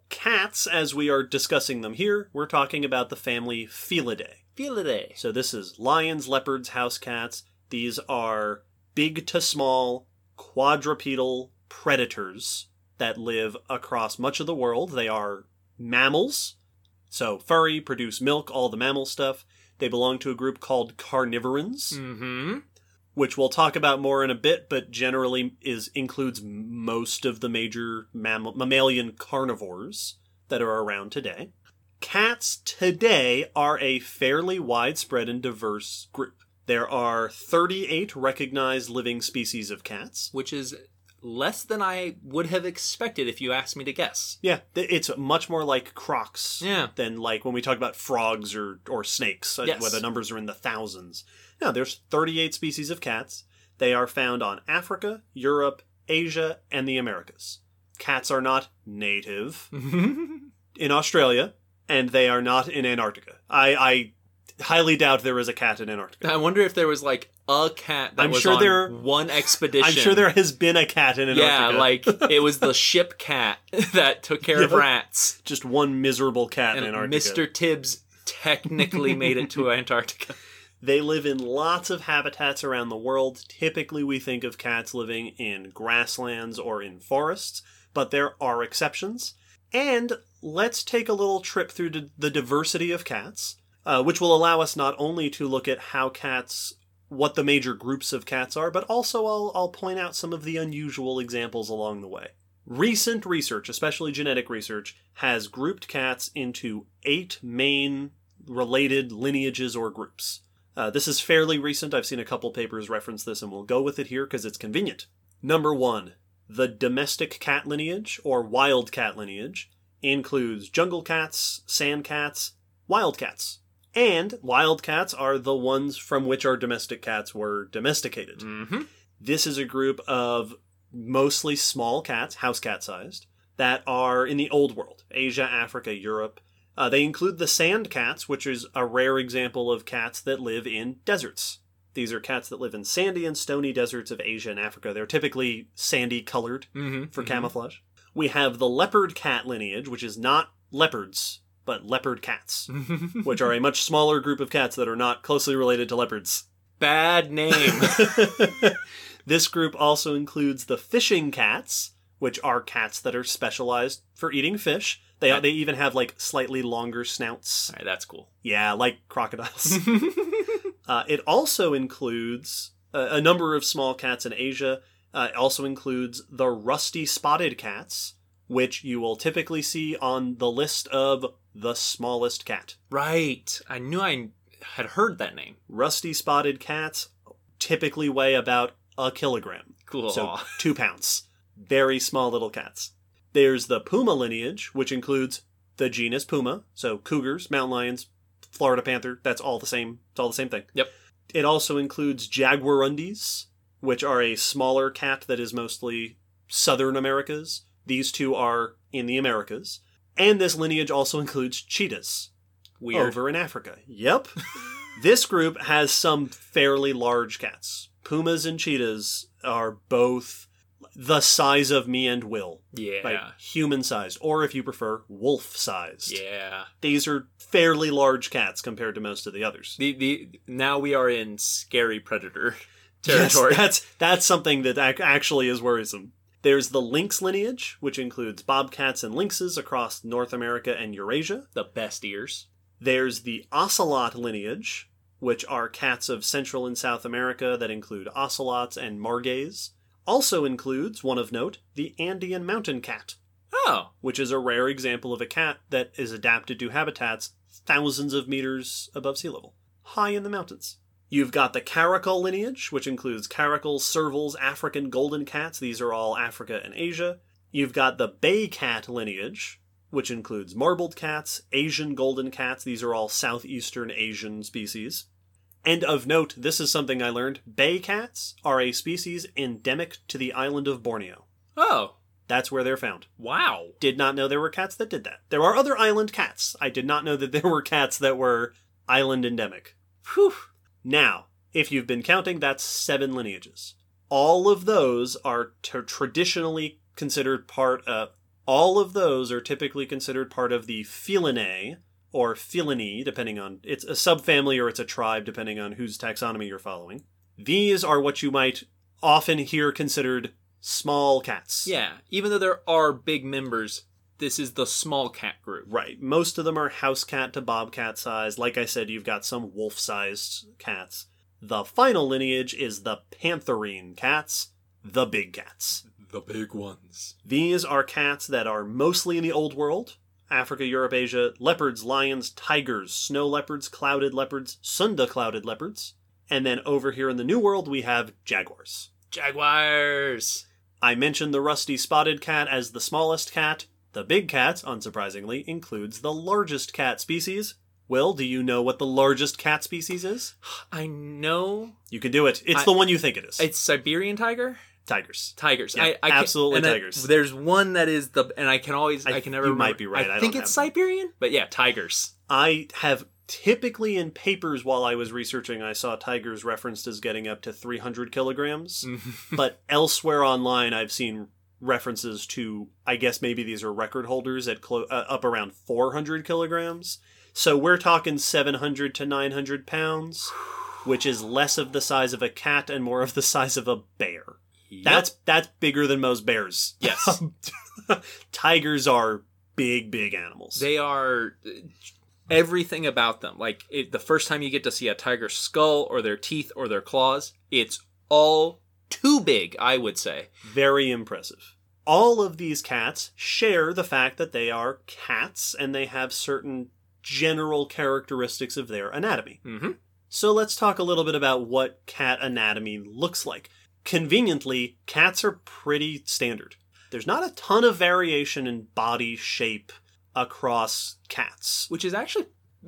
cats, as we are discussing them here, we're talking about the family Felidae. Felidae. So this is lions, leopards, house cats. These are big to small quadrupedal predators that live across much of the world. They are mammals, so furry, produce milk, all the mammal stuff. They belong to a group called carnivorans, Mm-hmm. which we'll talk about more in a bit, but generally is includes most of the major mammal, mammalian carnivores that are around today. Cats today are a fairly widespread and diverse group. There are 38 recognized living species of cats. Which is less than I would have expected if you asked me to guess. Yeah, it's much more like crocs Yeah. than like when we talk about frogs or, or snakes, uh, Yes. where the numbers are in the thousands. No, there's 38 species of cats. They are found on Africa, Europe, Asia, and the Americas. Cats are not native in Australia, and they are not in Antarctica. I, I highly doubt there is a cat in Antarctica. I wonder if there was like a cat that I'm was sure on there- one expedition. I'm sure there has been a cat in Antarctica. Yeah, like it was the ship cat that took care of Yeah. rats. just one miserable cat in And Antarctica. Mr. Tibbs technically made it to Antarctica. They live in lots of habitats around the world. Typically, we think of cats living in grasslands or in forests, but there are exceptions. And let's take a little trip through the diversity of cats, uh, which will allow us not only to look at how cats, what the major groups of cats are, but also I'll, I'll point out some of the unusual examples along the way. Recent research, especially genetic research, has grouped cats into eight main related lineages or groups. Uh, this is fairly recent. I've seen a couple papers reference this, and we'll go with it here because it's convenient. Number one, the domestic cat lineage or wild cat lineage includes jungle cats, sand cats, wild cats. And wild cats are the ones from which our domestic cats were domesticated. Mm-hmm. This is a group of mostly small cats, house cat sized, that are in the old world Asia, Africa, Europe. Uh, they include the sand cats, which is a rare example of cats that live in deserts. These are cats that live in sandy and stony deserts of Asia and Africa. They're typically sandy colored Mm-hmm. for camouflage. We have the leopard cat lineage, which is not leopards, but leopard cats, which are a much smaller group of cats that are not closely related to leopards. Bad name. this group also includes the fishing cats, which are cats that are specialized for eating fish. They they even have like slightly longer snouts. Right, that's cool. Yeah, like crocodiles. uh, it also includes a, a number of small cats in Asia. Uh, it also includes the rusty spotted cats, which you will typically see on the list of the smallest cat. right. I knew I had heard that name. Rusty spotted cats typically weigh about a kilogram. Cool. So two pounds. Very small little cats. There's the puma lineage, which includes the genus Puma, so cougars, mountain lions, Florida panther. That's all the same. It's all the same thing. Yep. It also includes jaguarundis, which are a smaller cat that is mostly southern Americas. These two are in the Americas. And this lineage also includes cheetahs Weird. Oh. over in Africa. Yep. this group has some fairly large cats. Pumas and cheetahs are both the size of me and Will. Yeah. Like human sized, or if you prefer, wolf sized. yeah. These are fairly large cats compared to most of the others. The the now we are in scary predator Yes, that's that's something that ac- actually is worrisome. There's the lynx lineage, which includes bobcats and lynxes across North America and Eurasia. the best ears. There's the ocelot lineage, which are cats of Central and South America that include ocelots and margays. Also includes, one of note, the Andean mountain cat, Oh. which is a rare example of a cat that is adapted to habitats thousands of meters above sea level, high in the mountains. You've got the caracal lineage, which includes caracals, servals, African golden cats. These are all Africa and Asia. You've got the bay cat lineage, which includes marbled cats, Asian golden cats. These are all southeastern Asian species. And of note, this is something I learned bay cats are a species endemic to the island of Borneo. Oh. That's where they're found. Wow. Did not know there were cats that did that. There are other island cats. I did not know that there were cats that were island endemic. Whew. Now, if you've been counting, that's seven lineages. All of those are t- traditionally considered part of. All of those are typically considered part of the Felinae, or Felinae, depending on. It's a subfamily or it's a tribe, depending on whose taxonomy you're following. These are what you might often hear considered small cats. Yeah. Even though there are big members, this is the small cat group. Right. Most of them are house cat to bobcat size. Like I said, you've got some wolf sized cats. The final lineage is the pantherine cats, the big cats. The big ones. These are cats that are mostly in the old world Africa, Europe, Asia, leopards, lions, tigers, snow leopards, clouded leopards, sunda clouded leopards. And then over here in the new world, we have jaguars. Jaguars. I mentioned the rusty spotted cat as the smallest cat. The big cat, unsurprisingly, includes the largest cat species. Will, do you know what the largest cat species is? I know You can do it. It's I- the one you think it is. it's Siberian tiger. tigers. Tigers. Yeah, I, I can- absolutely and I- tigers. there's one that is the, and I can always, I, can never. you remember. might be right, I, I think don't it's have. Siberian, but yeah, tigers. I have typically in papers while I was researching, I saw tigers referenced as getting up to 300 kilograms. but elsewhere online, I've seen references to, I guess maybe these are record holders at clo- uh, up around 400 kilograms. So we're talking 700 to 900 pounds. which is less of the size of a cat and more of the size of a bear. That's that's bigger than most bears. Yes. Tigers are big, big animals. They are everything about them. Like it, the first time you get to see a tiger's skull or their teeth or their claws, it's all too big, I would say. Very impressive. All of these cats share the fact that they are cats and they have certain general characteristics of their anatomy. Mm-hmm. So let's talk a little bit about what cat anatomy looks like. Conveniently, cats are pretty standard. There's not a ton of variation in body shape across cats. Which is actually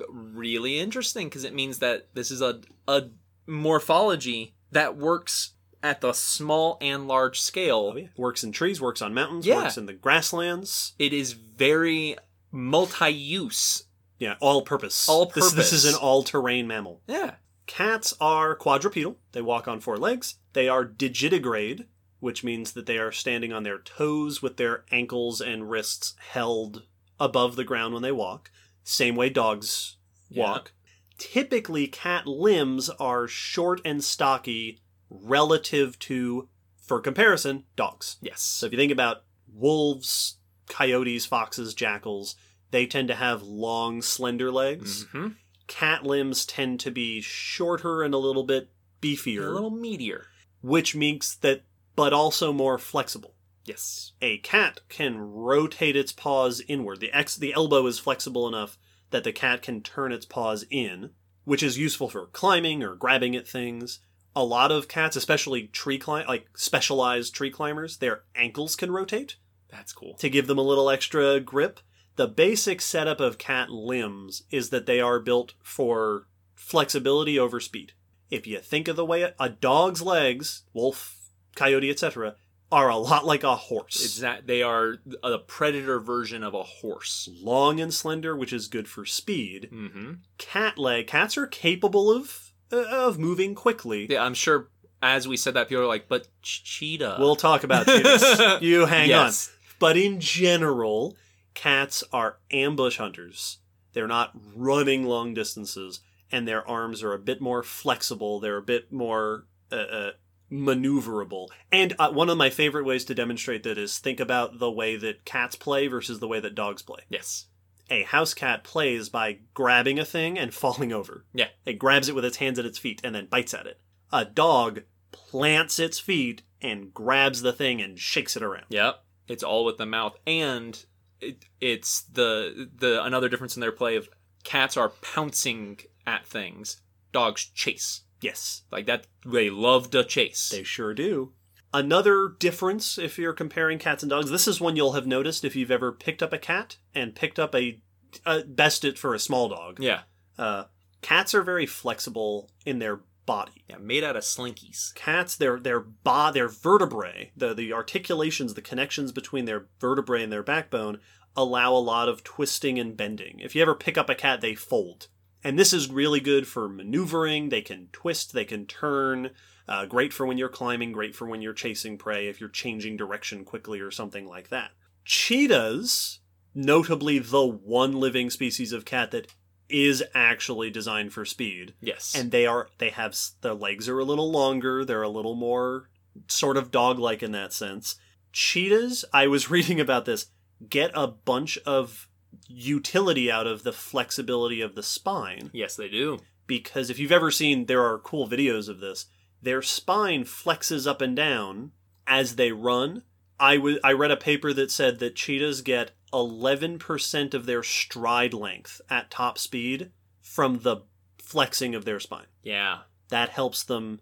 really interesting because it means that this is a a morphology that works at the small and large scale. Oh, yeah. Works in trees, works on mountains, Yeah. works in the grasslands. It is very multi-use. Yeah, all purpose. All This, this is an all terrain mammal. Yeah. Cats are quadrupedal. They walk on four legs. They are digitigrade, which means that they are standing on their toes with their ankles and wrists held above the ground when they walk. Same way dogs walk. Typically, cat limbs are short and stocky relative to, for comparison, dogs. Yes. So if you think about wolves, coyotes, foxes, jackals, they tend to have long, slender legs. hmm Cat limbs tend to be shorter and a little bit beefier. A little meatier. which makes that, but also more flexible. Yes. A cat can rotate its paws inward. The X, the elbow is flexible enough that the cat can turn its paws in, which is useful for climbing or grabbing at things. A lot of cats, especially tree climb, like specialized tree climbers, their ankles can rotate That's cool. to give them a little extra grip. The basic setup of cat limbs is that they are built for flexibility over speed. If you think of the way a, dog's legs, wolf, coyote, etc., are a lot like a horse. It's that they are a predator version of a horse. long and slender, which is good for speed. Mm-hmm. Cat leg cats are capable of of moving quickly. Yeah, I'm sure. As we said that, people are like, "But cheetah." We'll talk about cheetahs. you hang on. But in general, cats are ambush hunters. They're not running long distances, and their arms are a bit more flexible. They're a bit more uh, uh, maneuverable. And uh, one of my favorite ways to demonstrate that is think about the way that cats play versus the way that dogs play. Yes. A house cat plays by grabbing a thing and falling over. Yeah. It grabs it with its hands at its feet and then bites at it. A dog plants its feet and grabs the thing and shakes it around. Yep. It's all with the mouth, and it, it's the the another difference in their play of cats are pouncing at things. Dogs chase Yes, like that. They love to chase. they sure do. Another difference, if you're comparing cats and dogs, this is one you'll have noticed if you've ever picked up a cat and picked up a, uh, best it for a small dog. yeah. Uh, cats are very flexible in their body. Yeah. Made out of slinkies. Cats, their their ba their vertebrae, the the articulations, the connections between their vertebrae and their backbone allow a lot of twisting and bending. If you ever pick up a cat, they fold. And this is really good for maneuvering. They can twist, they can turn. Uh, great for when you're climbing, great for when you're chasing prey, if you're changing direction quickly or something like that. Cheetahs, notably the one living species of cat that is actually designed for speed, Yes. and they are they have their legs are a little longer they're a little more sort of dog like in that sense cheetahs i was reading about this get a bunch of utility out of the flexibility of the spine yes, they do. because if you've ever seen there are cool videos of this their spine flexes up and down as they run. I i read a paper that said that cheetahs get 11% of their stride length at top speed from the flexing of their spine. Yeah. that helps them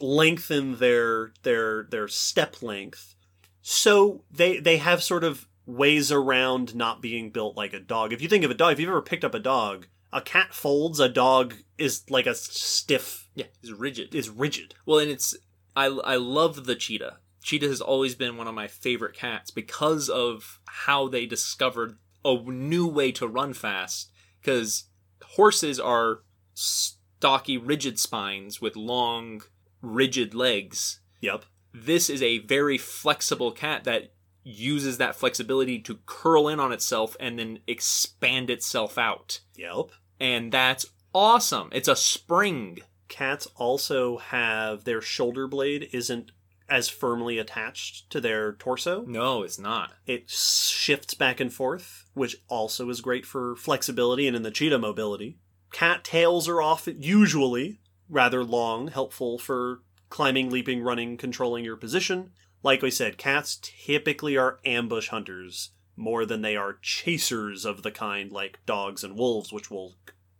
lengthen their their their step length. So they they have sort of ways around not being built like a dog. If you think of a dog if you've ever picked up a dog a cat folds a dog is like a stiff Yeah. It's rigid. is rigid Well, and it's I I love the cheetah. Cheetah has always been one of my favorite cats because of how they discovered a new way to run fast. Because horses are stocky, rigid spines with long, rigid legs. yep This is a very flexible cat that uses that flexibility to curl in on itself and then expand itself out yep and that's awesome. It's a spring. Cats also have their shoulder blade isn't as firmly attached to their torso. No, it's not. It shifts back and forth, which also is great for flexibility and in the cheetah mobility. Cat tails are often usually rather long, helpful for climbing, leaping, running, controlling your position. Like we said, cats typically are ambush hunters more than they are chasers of the kind like dogs and wolves, which will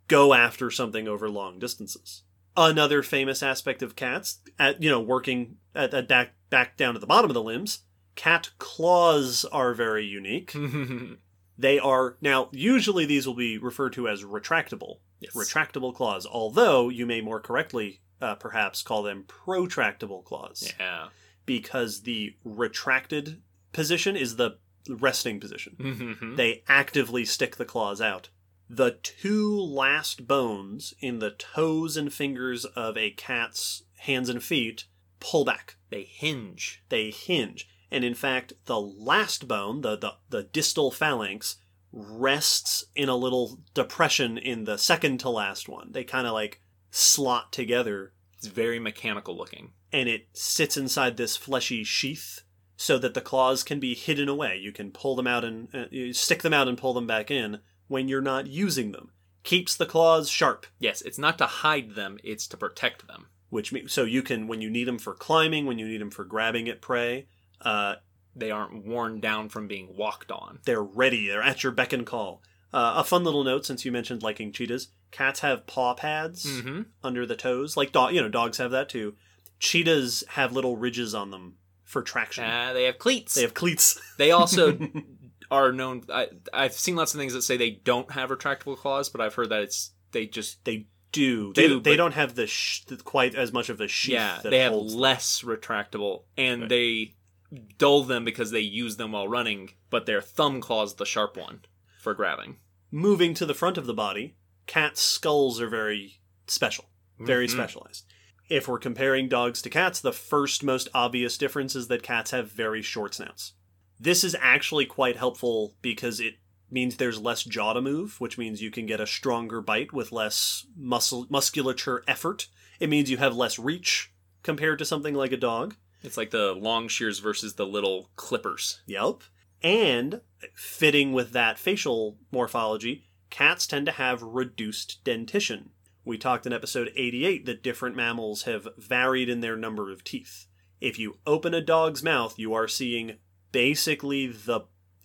go after something over long distances. Another famous aspect of cats, at you know, working at, at back back down to the bottom of the limbs, cat claws are very unique. They are now usually these will be referred to as retractable, yes. retractable claws. Although you may more correctly, uh, perhaps, call them protractable claws yeah. Because the retracted position is the resting position. Mhm. They actively stick the claws out. The two last bones in the toes and fingers of a cat's hands and feet pull back. they hinge. They hinge. And in fact, the last bone, the, the, the distal phalanx, rests in a little depression in the second to last one. They kind of like slot together It's very mechanical looking. And it sits inside this fleshy sheath so that the claws can be hidden away. You can pull them out and uh, stick them out and pull them back in when you're not using them. Keeps the claws sharp, Yes, it's not to hide them, it's to protect them. which means so you can when you need them for climbing, when you need them for grabbing at prey, uh, They aren't worn down from being walked on. they're ready. They're at your beck and call. Uh, a fun little note since you mentioned liking cheetahs: cats have paw pads Mm-hmm. under the toes, like dog. You know, dogs have that too. Cheetahs have little ridges on them for traction. Uh, they have cleats. they have cleats. They also are known. I, I've seen lots of things that say they don't have retractable claws, but I've heard that it's they just They do. Do, they, they don't have the sh- quite as much of the sheath. yeah they have holds them. less retractable, and Right. they dull them because they use them while running, but their thumb claw's the sharp one for grabbing. Moving to the front of the body, cats' skulls are very special, very Mhm. specialized. If we're comparing dogs to cats, the first most obvious difference is that cats have very short snouts. This is actually quite helpful because it means there's less jaw to move, which means you can get a stronger bite with less muscle musculature effort. It means you have less reach compared to something like a dog. It's like the long shears versus the little clippers. Yep. And fitting with that facial morphology, cats tend to have reduced dentition. We talked in episode 88 that different mammals have varied in their number of teeth. If you open a dog's mouth, you are seeing basically the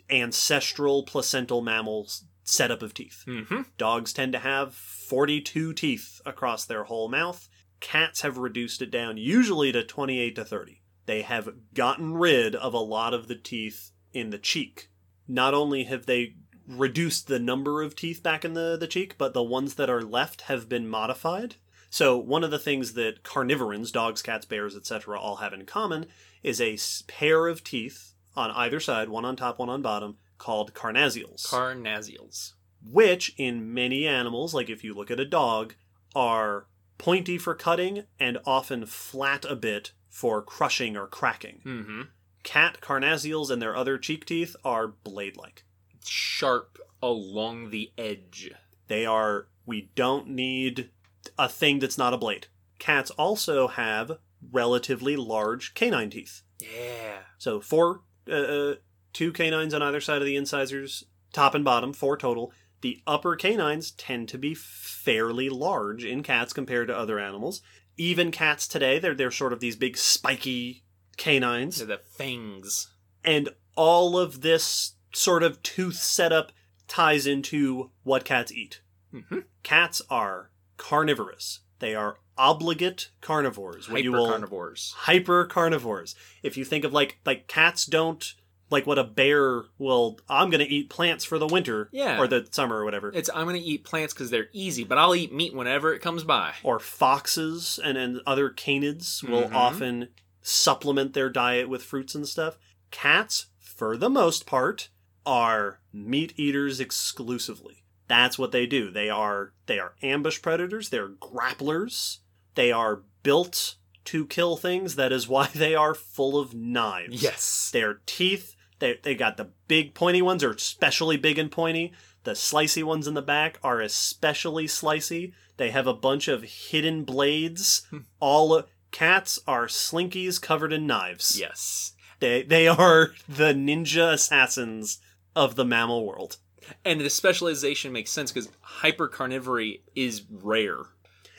ancestral placental mammals setup of teeth. Mm-hmm. Dogs tend to have 42 teeth across their whole mouth. Cats have reduced it down usually to 28 to 30. They have gotten rid of a lot of the teeth in the cheek. Not only have they reduced the number of teeth back in the, the cheek, but the ones that are left have been modified. So, one of the things that carnivorans, dogs, cats, bears, etc., all have in common is a pair of teeth on either side, one on top, one on bottom, called carnassials Carnassials. which in many animals, like if you look at a dog, are pointy for cutting and often flat a bit for crushing or cracking. Mm-hmm. Cat carnassials and their other cheek teeth are blade like. Sharp along the edge. They are, we don't need a thing that's not a blade. Cats also have relatively large canine teeth. Yeah. So four, uh, uh, two canines on either side of the incisors, top and bottom, four total. The upper canines tend to be fairly large in cats compared to other animals. Even cats today, they're they're sort of these big spiky canines, They're the fangs. and all of this sort of tooth setup ties into what cats eat. Mm-hmm. Cats are carnivorous. They are obligate carnivores. what Hyper will- carnivores. hyper carnivores. If you think of like like cats don't like what a bear will I'm going to eat plants for the winter Yeah. or the summer or whatever. It's I'm gonna eat plants because they're easy, but I'll eat meat whenever it comes by. or foxes and, and other canids will Mhm. often supplement their diet with fruits and stuff. Cats, for the most part, are meat eaters exclusively. That's what they do. They are they are ambush predators, they're grapplers. They are built to kill things. That is why they are full of knives. Yes. Their teeth, they, they got the big pointy ones, are especially big and pointy. The slicey ones in the back are especially slicey. They have a bunch of hidden blades. Hmm. All cats are slinkies covered in knives. Yes. They they are the ninja assassins of the mammal world. And the specialization makes sense because hypercarnivory is rare.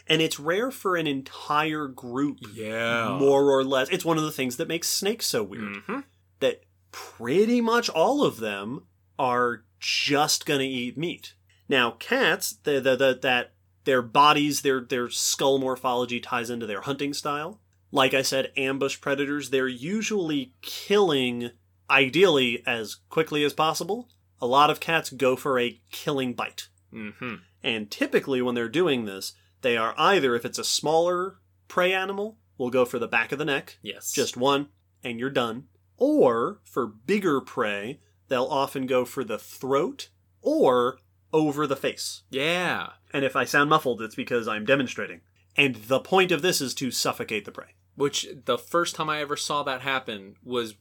And it's rare for an entire group, Yeah. more or less. It's one of the things that makes snakes so weird. hmm That pretty much all of them are just gonna eat meat. Now, cats, the, the, the, that their bodies, their their skull morphology ties into their hunting style. Like I said, ambush predators, they're usually killing ideally as quickly as possible. A lot of cats go for a killing bite. hmm And typically, when they're doing this, they are either, if it's a smaller prey animal, will go for the back of the neck, Yes. just one, and you're done. Or for bigger prey, they'll often go for the throat or over the face. yeah. And if I sound muffled, it's because I'm demonstrating. And the point of this is to suffocate the prey. Which the first time I ever saw that happen was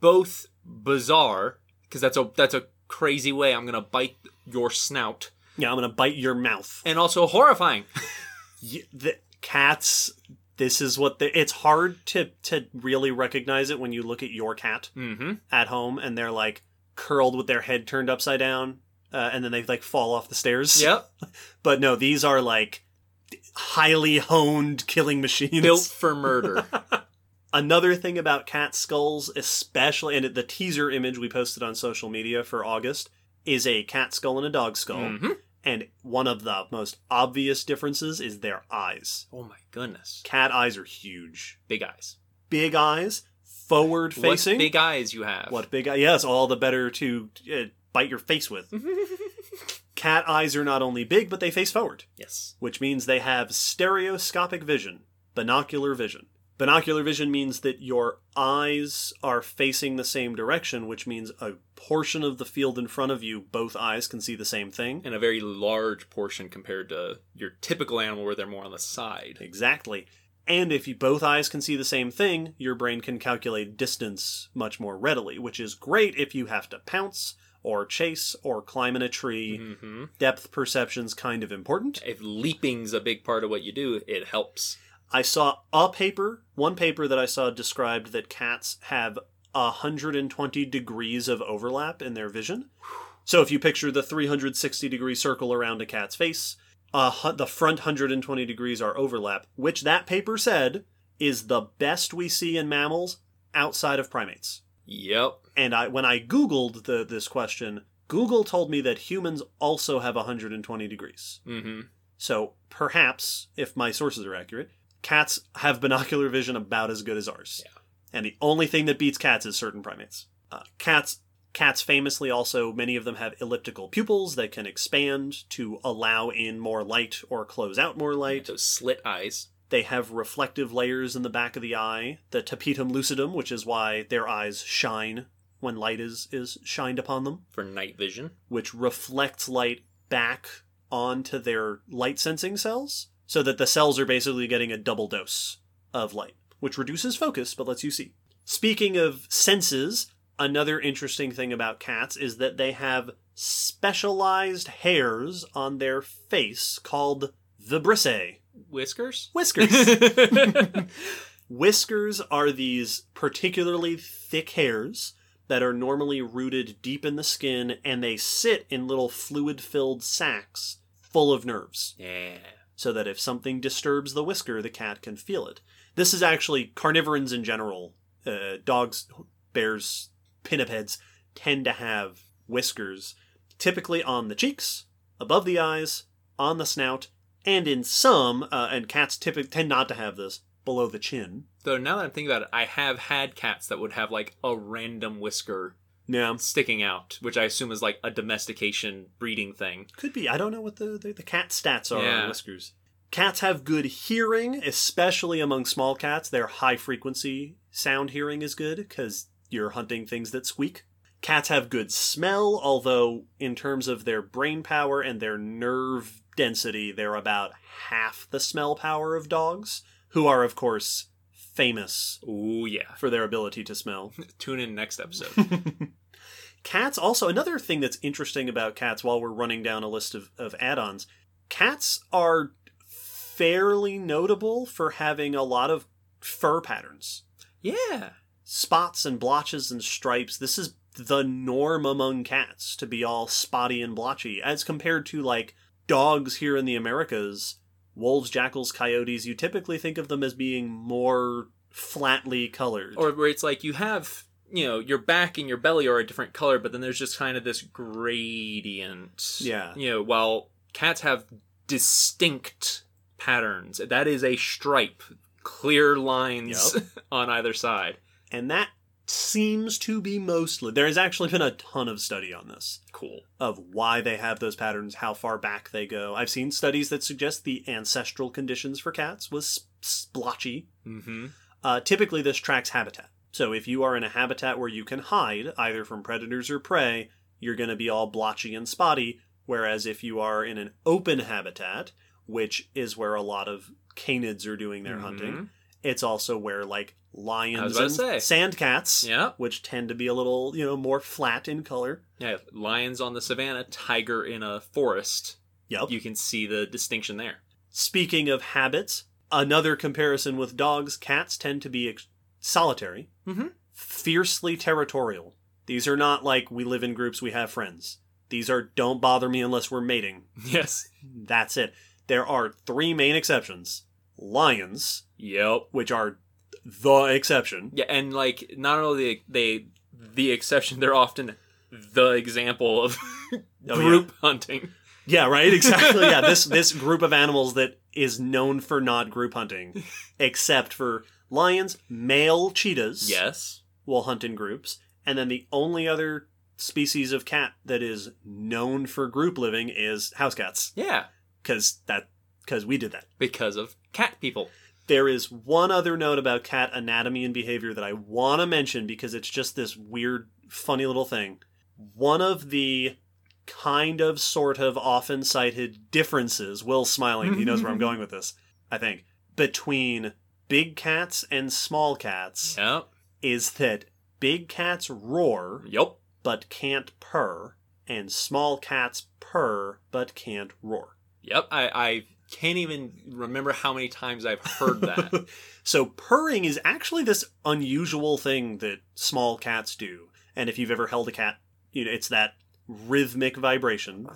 both bizarre because that's a that's a crazy way I'm gonna bite your snout, Yeah, I'm gonna bite your mouth. and also horrifying. Y- the cats. This is what the, it's hard to to really recognize it when you look at your cat. hmm at home and they're like curled with their head turned upside down uh, and then they like fall off the stairs Yep. but no these are like highly honed killing machines Built for murder. another thing about cat skulls especially and the teaser image we posted on social media for august is a cat skull and a dog skull hmm and one of the most obvious differences is their eyes Oh my goodness. cat eyes are huge Big eyes. big eyes forward facing What big eyes you have. What big eyes. Yes, all the better to uh, bite your face with. Cat eyes are not only big, but they face forward, yes. which means they have stereoscopic vision, binocular vision. Binocular vision means that your eyes are facing the same direction, which means a portion of the field in front of you, both eyes can see the same thing. And a very large portion compared to your typical animal where they're more on the side. Exactly. And if you both eyes can see the same thing, your brain can calculate distance much more readily, which is great if you have to pounce or chase or climb in a tree. hmm Depth perception's kind of important. If leaping's a big part of what you do, it helps. I saw a paper, one paper that I saw described that cats have 120 degrees of overlap in their vision. So if you picture the 360 degree circle around a cat's face, uh, the front 120 degrees are overlap, which that paper said is the best we see in mammals outside of primates. Yep. And I, when I googled the, this question, Google told me that humans also have 120 degrees. hmm So perhaps, if my sources are accurate, cats have binocular vision about as good as ours. Yeah. And the only thing that beats cats is certain primates. Uh, cats, cats famously also many of them have elliptical pupils that can expand to allow in more light or close out more light. Those slit eyes. They have reflective layers in the back of the eye, the tapetum lucidum, which is why their eyes shine when light is is shined upon them for night vision. which reflects light back onto their light sensing cells so that the cells are basically getting a double dose of light, which reduces focus but lets you see. Speaking of senses, another interesting thing about cats is that they have specialized hairs on their face called vibrissae, Whiskers? whiskers. Whiskers are these particularly thick hairs that are normally rooted deep in the skin and they sit in little fluid filled sacs full of nerves yeah. So that if something disturbs the whisker, the cat can feel it. This is actually carnivorans in general. Uh, dogs, bears, pinnipeds tend to have whiskers, typically on the cheeks, above the eyes, on the snout, and in some, uh, and cats typically tend not to have this, below the chin. Though now that I'm thinking about it, I have had cats that would have like a random whisker Yeah, sticking out, which I assume is like a domestication breeding thing. could be. I don't know what the, the, the cat stats are Yeah. on whiskers. Cats have good hearing, especially among small cats. Their high frequency sound hearing is good because you're hunting things that squeak. Cats have good smell, although in terms of their brain power and their nerve density, they're about half the smell power of dogs, who are, of course, famous Ooh, yeah. for their ability to smell. Tune in next episode. Cats also another thing that's interesting about cats while we're running down a list of, of add-ons, cats are fairly notable for having a lot of fur patterns. Yeah. Spots and blotches and stripes. This is the norm among cats to be all spotty and blotchy, as compared to like dogs here in the Americas, wolves, jackals, coyotes. You typically think of them as being more flatly colored. Or where it's like you have, you know, your back and your belly are a different color, but then there's just kind of this gradient. Yeah. You know, while cats have distinct patterns, that is a stripe, clear lines Yep. on either side. and that seems to be mostly there has actually been a ton of study on this. Cool. of why they have those patterns how far back they go. I've seen studies that suggest the ancestral conditions for cats was splotchy. Mm-hmm. uh, typically this tracks habitat. So if you are in a habitat where you can hide either from predators or prey you're going to be all blotchy and spotty. Whereas if you are in an open habitat which is where a lot of canids are doing their hunting it's also where like lions Mm-hmm. I was about and say. sand cats Yeah. which tend to be a little, you know, more flat in color. Yeah. Lions on the savannah, tiger in a forest. Yep. You can see the distinction there. Speaking of habits, another comparison with dogs, cats tend to be ex- solitary, Mhm. fiercely territorial. These are not like we live in groups, we have friends. These are don't bother me unless we're mating. Yes. That's it. There are three main exceptions lions, Yep. which are the exception. Yeah, and like not only they the exception, they're often the example of Oh, group hunting. Yeah, right. Exactly. yeah, this this group of animals that is known for not group hunting, except for lions, male cheetahs. Yes. will hunt in groups, and then the only other species of cat that is known for group living is house cats, Yeah, because that because we did that. because of cat people. There is one other note about cat anatomy and behavior that I want to mention because it's just this weird, funny little thing. One of the kind of, sort of, often cited differences, Will smiling, he knows where I'm going with this, I think, between big cats and small cats Yep. is that big cats roar Yep. but can't purr, and small cats purr but can't roar. Yep. I I can't even remember how many times I've heard that. so purring is actually this unusual thing that small cats do. And if you've ever held a cat, you know it's that rhythmic vibration.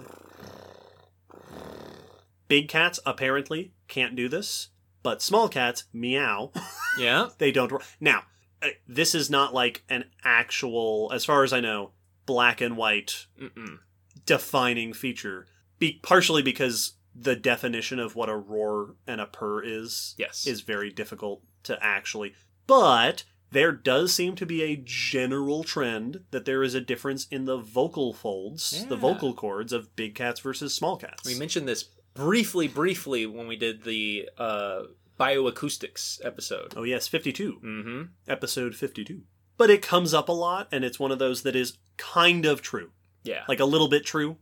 Big cats apparently can't do this, but small cats meow. yeah. they don't. Now, uh, this is not like an actual, as far as I know, black and white Mm-mm. defining feature. Be- partially because the definition of what a roar and a purr is Yes. is very difficult to actually. But there does seem to be a general trend that there is a difference in the vocal folds, the vocal cords of big cats versus small cats. we mentioned this briefly, briefly when we did the uh, bioacoustics episode. oh yes, 52. Mm-hmm. Episode 52. But it comes up a lot and it's one of those that is kind of true. Yeah. Like a little bit true.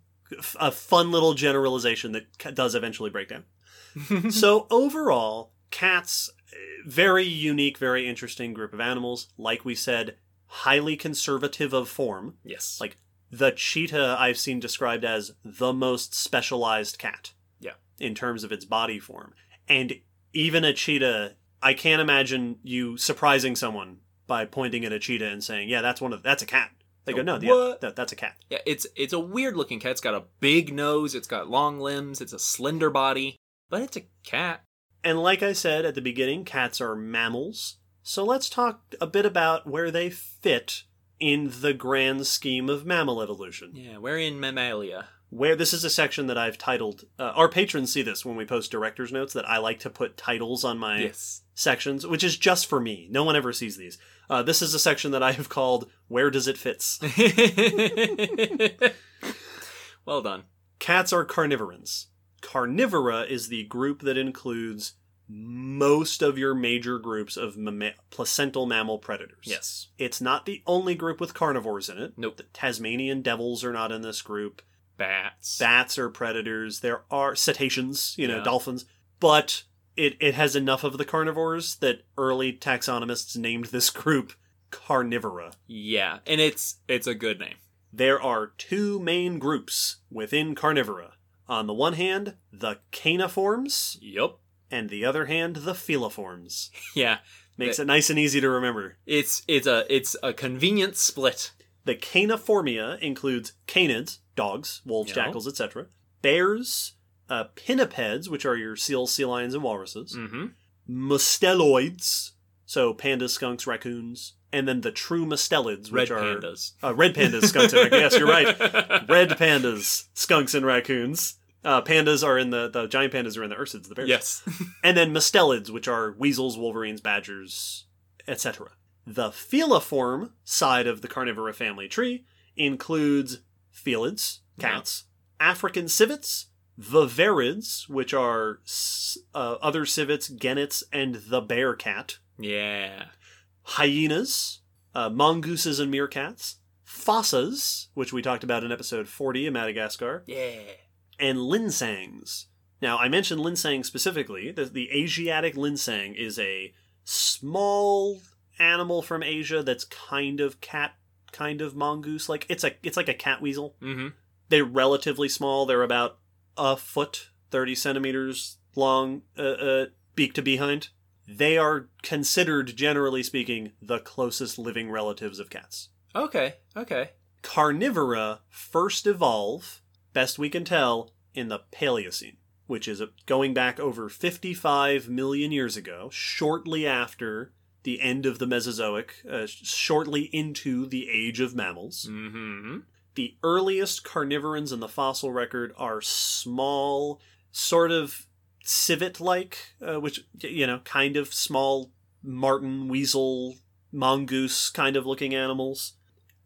A fun little generalization that does eventually break down. so overall, cats eh, very unique, very interesting group of animals. Like we said, highly conservative of form. yes. Like the cheetah I've seen described as the most specialized cat. Yeah. In terms of its body form. And even a cheetah, I can't imagine you surprising someone by pointing at a cheetah and saying, "Yeah, that's one of that's a cat." They go, "No, yeah, that, that's a cat." Yeah, it's it's a weird looking cat. It's got a big nose. It's got long limbs. It's a slender body, but it's a cat. And like I said at the beginning, cats are mammals. So let's talk a bit about where they fit in the grand scheme of mammal evolution. Yeah, we're in Mammalia. Where this is a section that I've titled, uh, our patrons see this when we post director's notes that I like to put titles on my Yes. sections, which is just for me. No one ever sees these. Uh, this is a section that I have called Where Does It Fits? well done. Cats are carnivorans. Carnivora is the group that includes most of your major groups of mamma- placental mammal predators. Yes. It's not the only group with carnivores in it. Nope. The Tasmanian devils are not in this group. Bats. Bats are predators. There are cetaceans, you know, Yeah. dolphins. But it, it has enough of the carnivores that early taxonomists named this group carnivora. Yeah, and it's it's a good name. there are two main groups within carnivora. On the one hand, the caniforms, Yup. and the other hand, the feliforms. Yeah. Makes it nice and easy to remember. It's it's a it's a convenient split. The caniformia includes canids, dogs, wolves, Yeah. jackals, etc., bears, uh, pinnipeds, which are your seals, sea lions, and walruses, Mm-hmm. musteloids, so pandas, skunks, raccoons, and then the true mustelids, Red which are pandas. Uh, red pandas, skunks, and raccoons. Yes, you're right. Red pandas, skunks, and raccoons. Uh, pandas are in the the giant pandas are in the ursids, the bears. yes. and then mustelids, which are weasels, wolverines, badgers, etc. The feliform side of the carnivora family tree includes felids, cats, African civets, viverrids, which are uh, other civets, genets, and the bear cat, Yeah. hyenas, uh, mongooses and meerkats, fossas, which we talked about in episode 40 in Madagascar, Yeah. and linsangs. Now, I mentioned linsang specifically. The, the Asiatic linsang is a small animal from Asia that's kind of cat, kind of mongoose. Like it's a it's like a cat weasel. Mm-hmm. They're relatively small. They're about a foot, thirty centimeters long, uh, uh, beak to behind. They are considered, generally speaking, the closest living relatives of cats. Okay. Okay. Carnivora first evolve, best we can tell, in the Paleocene, which is going back over 55 million years ago, shortly after the end of the Mesozoic, uh, shortly into the age of mammals. Mm-hmm. The earliest carnivorans in the fossil record are small, sort of civet like, uh, which, you know, kind of small marten, weasel, mongoose kind of looking animals.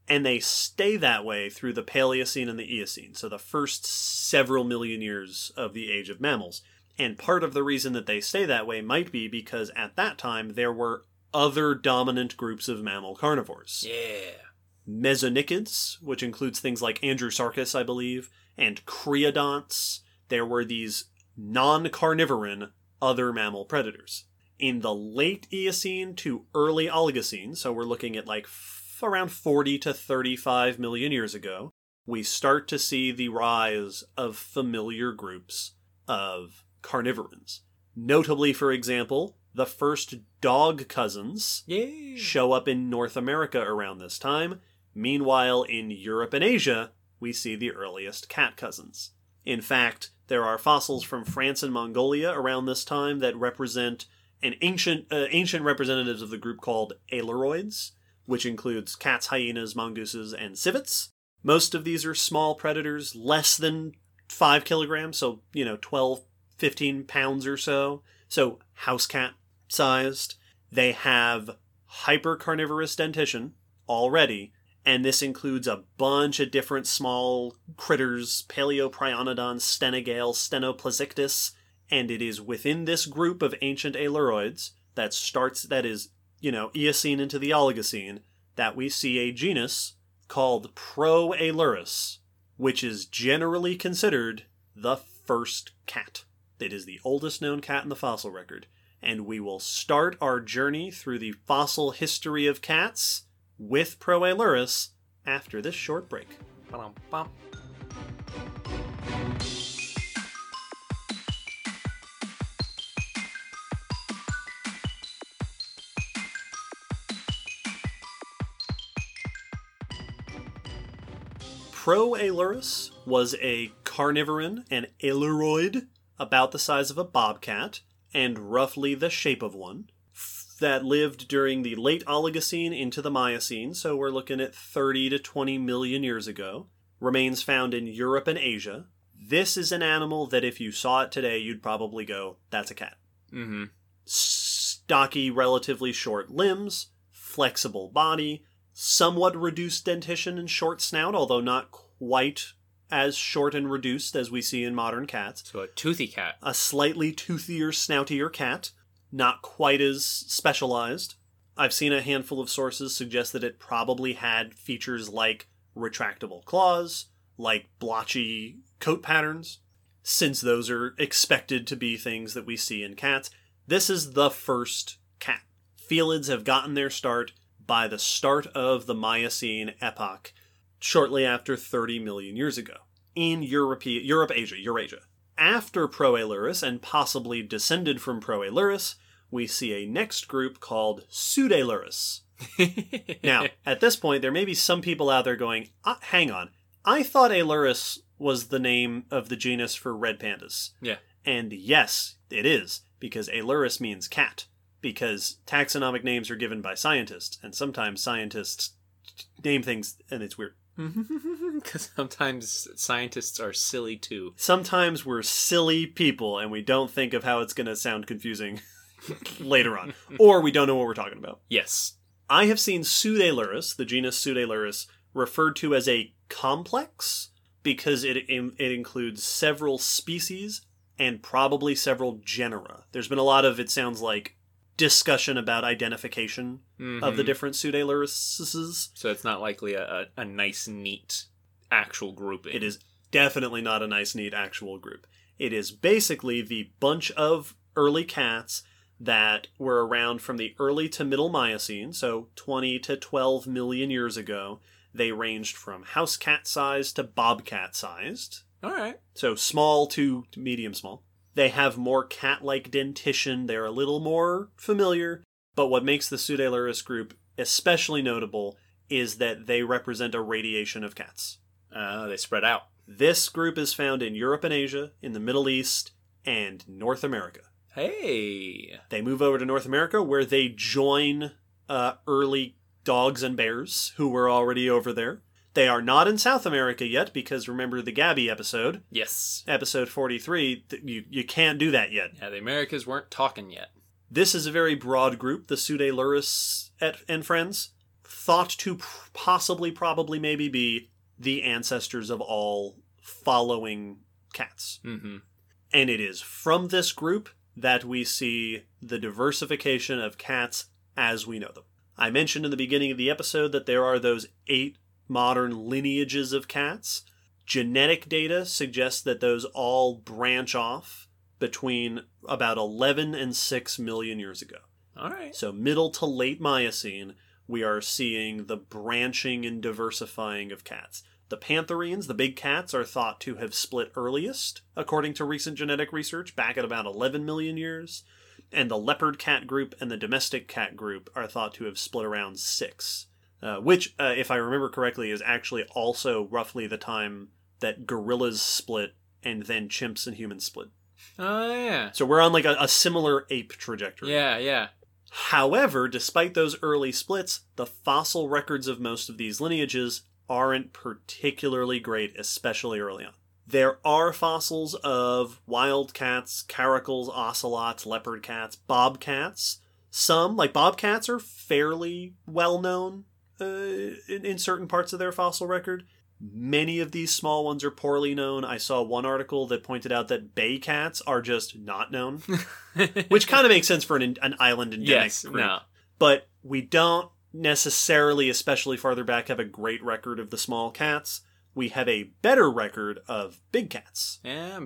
And they stay that way through the Paleocene and the Eocene, so the first several million years of the age of mammals. And part of the reason that they stay that way might be because at that time there were other dominant groups of mammal carnivores. Yeah. Mesonychids, which includes things like Andrewsarchus, I believe, and Creodonts. There were these non carnivoran other mammal predators. In the late Eocene to early Oligocene, so we're looking at like f- around 40 to 35 million years ago, we start to see the rise of familiar groups of carnivorans. Notably, for example, the first dog cousins Yeah. show up in North America around this time. Meanwhile, in Europe and Asia, we see the earliest cat cousins. In fact, there are fossils from France and Mongolia around this time that represent an ancient uh, ancient representatives of the group called Ailuroids, which includes cats, hyenas, mongooses, and civets. Most of these are small predators, less than 5 kilograms, so, you know, 12, 15 pounds or so. So, house cat sized. They have hypercarnivorous dentition already, and this includes a bunch of different small critters Paleoprionodon, Stenogale, Stenoplesictus, and it is within this group of ancient ailuroids that starts, that is, you know, Eocene into the Oligocene, that we see a genus called Proailurus, which is generally considered the first cat. It is the oldest known cat in the fossil record and we will start our journey through the fossil history of cats with Proailurus after this short break. Ba-dum-bum. Proailurus was a carnivoran, an ailuroid, about the size of a bobcat and roughly the shape of one, that lived during the late Oligocene into the Miocene, so we're looking at 30 to 20 million years ago. Remains found in Europe and Asia. This is an animal that if you saw it today, you'd probably go, that's a cat. Mm-hmm. stocky, relatively short limbs, flexible body, somewhat reduced dentition and short snout, although not quite as short and reduced as we see in modern cats. So a toothy cat. A slightly toothier, snoutier cat, not quite as specialized. I've seen a handful of sources suggest that it probably had features like retractable claws, like blotchy coat patterns, since those are expected to be things that we see in cats. This is the first cat. Felids have gotten their start by the start of the Miocene epoch, shortly after 30 million years ago in Europe, Europe Asia, Eurasia. After Proailurus and possibly descended from Proailurus, we see a next group called Pseudaelurus. Now, at this point, there may be some people out there going, uh, hang on, I thought Ailurus was the name of the genus for red pandas. Yeah. And yes, it is, because Ailurus means cat. Because taxonomic names are given by scientists, and sometimes scientists name things and it's weird. Because sometimes scientists are silly too. Sometimes we're silly people and we don't think of how it's going to sound confusing later on, or we don't know what we're talking about. Yes. I have seen Pseudaelurus, the genus Pseudaelurus, referred to as a complex because it it includes several species and probably several genera. There's been a lot of it sounds like discussion about identification of the Mhm. different Pseudaeluruses. So it's not likely a, a, a nice, neat actual grouping. It is definitely not a nice, neat actual group. It is basically the bunch of early cats that were around from the early to middle Miocene, so 20 to 12 million years ago. They ranged from house cat sized to bobcat sized, All right. so small to medium small. They have more cat like dentition, they're a little more familiar, but what makes the Pseudaelurus group especially notable is that they represent a radiation of cats. Uh, they spread out. This group is found in Europe and Asia, in the Middle East, and North America. Hey. They move over to North America where they join uh, early dogs and bears who were already over there. They are not in South America yet because remember the GABI episode, Yes. episode 43, th- you, you can't do that yet. Yeah, the Americas weren't talking yet. This is a very broad group, the Pseudaelurus et- and friends, thought to p- possibly, probably, maybe be the ancestors of all following cats. Mm-hmm. And it is from this group that we see the diversification of cats as we know them. I mentioned in the beginning of the episode that there are those eight modern lineages of cats. Genetic data suggests that those all branch off between about 11 and 6 million years ago. All right. So, middle to late Miocene, we are seeing the branching and diversifying of cats. The pantherines, the big cats, are thought to have split earliest, according to recent genetic research, back at about 11 million years. And the leopard cat group and the domestic cat group are thought to have split around six, uh, which, uh, if I remember correctly, is actually also roughly the time that gorillas split and then chimps and humans split. Oh, yeah. So we're on like a, a similar ape trajectory. Yeah, yeah. However, despite those early splits, the fossil records of most of these lineages aren't particularly great, especially early on. There are fossils of wild cats, caracals, ocelots, leopard cats, bobcats. Some, like bobcats, are fairly well known uh, in, in certain parts of their fossil record. Many of these small ones are poorly known. I saw one article that pointed out that bay cats are just not known, which kind of makes sense for an, an island endemic yes. group No. but we don't necessarily, especially farther back, have a great record of the small cats. We have a better record of big cats. Yeah.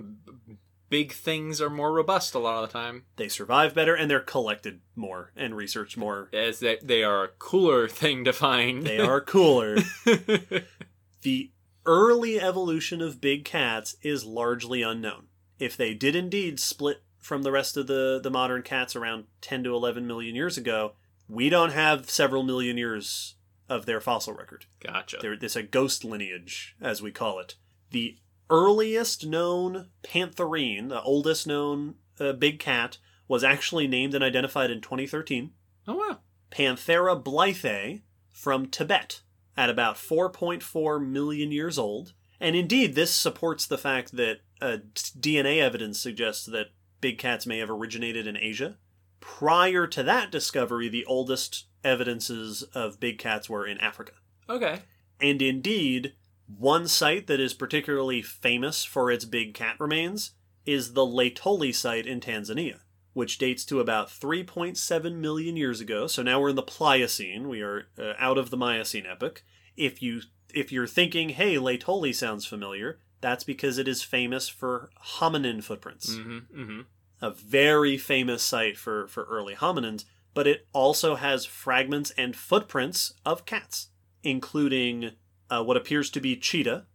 Big things are more robust a lot of the time, They survive better and they're collected more and researched more. as they, they are a cooler thing to find. They are cooler. the early evolution of big cats is largely unknown. If they did indeed split from the rest of the, the modern cats around 10 to 11 million years ago, we don't have several million years of their fossil record. gotcha. There, this a ghost lineage, as we call it. The earliest known pantherine, the oldest known uh, big cat, was actually named and identified in 2013. Oh, wow. Panthera blythae from Tibet, at about 4.4 million years old. And indeed, this supports the fact that uh, DNA evidence suggests that big cats may have originated in Asia. Prior to that discovery, the oldest evidences of big cats were in Africa. Okay. And indeed, one site that is particularly famous for its big cat remains is the Laetoli site in Tanzania, which dates to about 3.7 million years ago. So now we're in the Pliocene. We are uh, out of the Miocene epoch. If you if you're thinking, "Hey, Laetoli sounds familiar," that's because it is famous for hominin footprints Mm-hmm. Mm-hmm. a very famous site for, for early hominins, but it also has fragments and footprints of cats, including uh, what appears to be cheetah,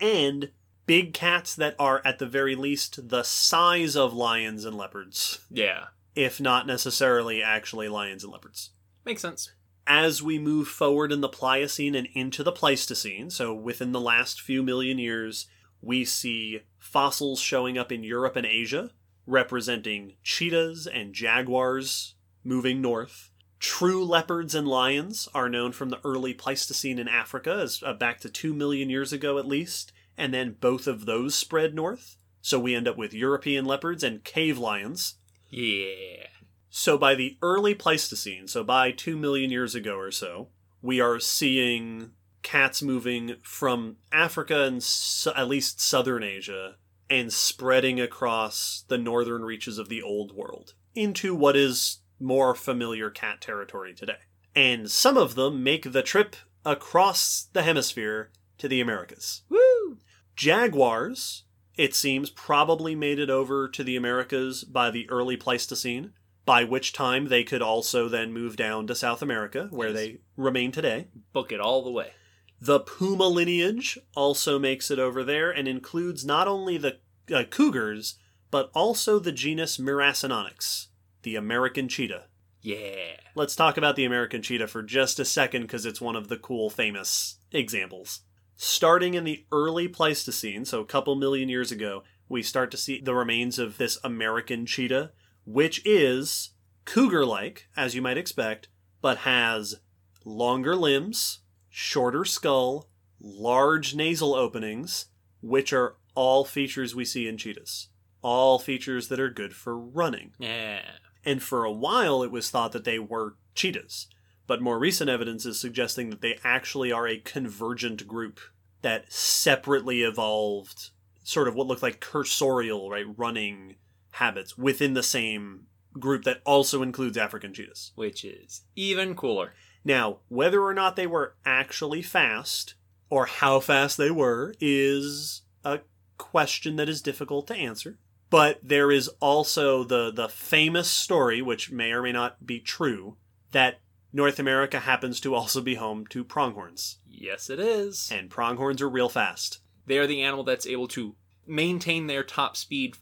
and big cats that are at the very least the size of lions and leopards, Yeah. if not necessarily actually lions and leopards. Makes sense. As we move forward in the Pliocene and into the Pleistocene, so within the last few million years, we see fossils showing up in Europe and Asia, representing cheetahs and jaguars moving north. True leopards and lions are known from the early Pleistocene in Africa, as uh, back to 2 million years ago at least, and then both of those spread north. So we end up with European leopards and cave lions. Yeah. So by the early Pleistocene, so by 2 million years ago or so, we are seeing cats moving from Africa and su- at least southern Asia and spreading across the northern reaches of the old world into what is more familiar cat territory today. And some of them make the trip across the hemisphere to the Americas. Woo! Jaguars, it seems, probably made it over to the Americas by the early Pleistocene, by which time they could also then move down to South America, where Yes. they remain today. Book it all the way. The puma lineage also makes it over there and includes not only the uh, cougars, but also the genus Miracinonyx, the American cheetah. Yeah. Let's talk about the American cheetah for just a second because it's one of the cool, famous examples. Starting in the early Pleistocene, so a couple million years ago, we start to see the remains of this American cheetah, which is cougar like, as you might expect, but has longer limbs, shorter skull, large nasal openings, which are all features we see in cheetahs. All features that are good for running. Yeah. And for a while, it was thought that they were cheetahs. But more recent evidence is suggesting that they actually are a convergent group that separately evolved sort of what looked like cursorial, right, running habits within the same group that also includes African cheetahs. Which is even cooler. Now, whether or not they were actually fast or how fast they were is a question that is difficult to answer. But there is also the the famous story, which may or may not be true, that North America happens to also be home to pronghorns, Yes, it is. and pronghorns are real fast. They are the animal that's able to maintain their top speed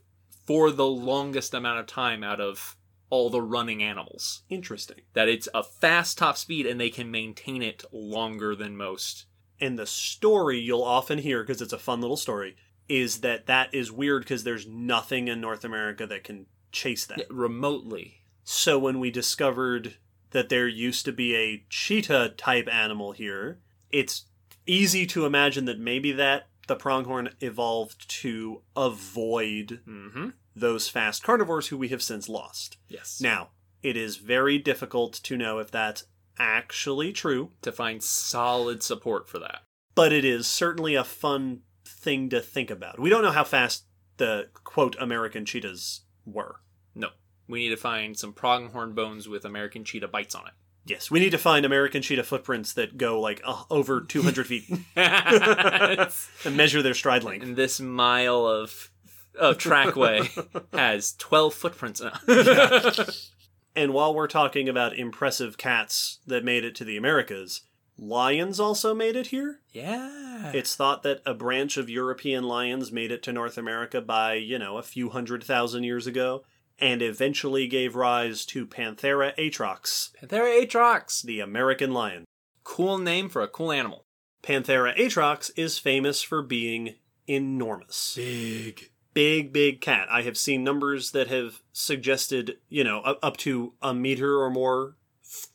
for the longest amount of time out of all the running animals. Interesting. That it's a fast top speed and they can maintain it longer than most. And the story you'll often hear because it's a fun little story is that that is weird because there's nothing in North America that can chase that. Remotely. So when we discovered that there used to be a cheetah type animal here, it's easy to imagine that maybe that the pronghorn evolved to avoid Mm-hmm. those fast carnivores who we have since lost. Yes. Now, it is very difficult to know if that's actually true, to find solid support for that. but it is certainly a fun thing to think about. We don't know how fast the quote American cheetahs were. No. We need to find some pronghorn bones with American cheetah bites on it. Yes, we need to find American cheetah footprints that go like uh, over 200 feet and measure their stride length. and this mile of of trackway has 12 footprints in it. And while we're talking about impressive cats that made it to the Americas, lions also made it here. yeah. It's thought that a branch of European lions made it to North America by, you know, a few hundred thousand years ago, and eventually gave rise to Panthera atrox, Panthera atrox. the American lion. Cool name for a cool animal. Panthera atrox is famous for being enormous. Big. big big cat i have seen numbers that have suggested you know up, to a meter or more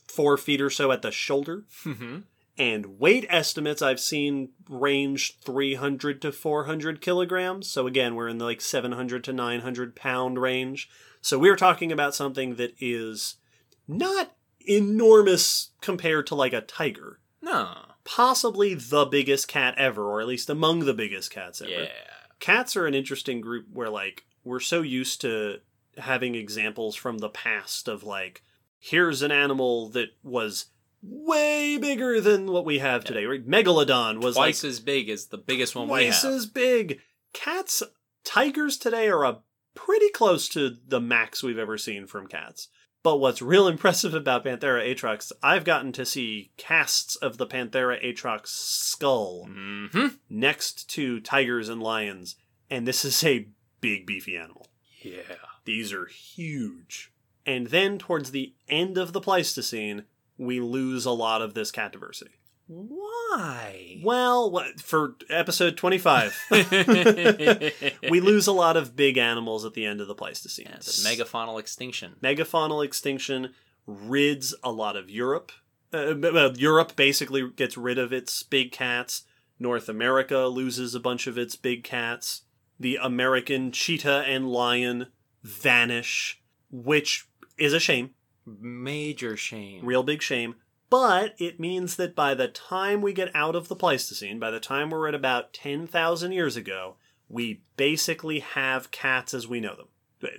four feet or so at the shoulder Mm-hmm. And weight estimates i've seen range 300 to 400 kilograms so again we're in the like 700 to 900 pound range so we're talking about something that is not enormous compared to like a tiger No. possibly the biggest cat ever or at least among the biggest cats ever Yeah. cats are an interesting group where like we're so used to having examples from the past of like here's an animal that was way bigger than what we have today right megalodon was Twice like as big as the biggest one we have. twice as big cats tigers today are a pretty close to the max we've ever seen from cats But what's real impressive about Panthera atrox, I've gotten to see casts of the Panthera atrox skull Mm-hmm. next to tigers and lions, and this is a big beefy animal. Yeah. These are huge. And then towards the end of the Pleistocene, we lose a lot of this cat diversity. Why? Well, for episode 25, we lose a lot of big animals at the end of the Pleistocene. Yeah, megafaunal extinction. Megafaunal extinction rids a lot of Europe. Uh, well, Europe basically gets rid of its big cats. North America loses a bunch of its big cats. The American cheetah and lion vanish, which is a shame. Major shame. Real big shame. But it means that by the time we get out of the Pleistocene, by the time we're at about 10,000 years ago, we basically have cats as we know them.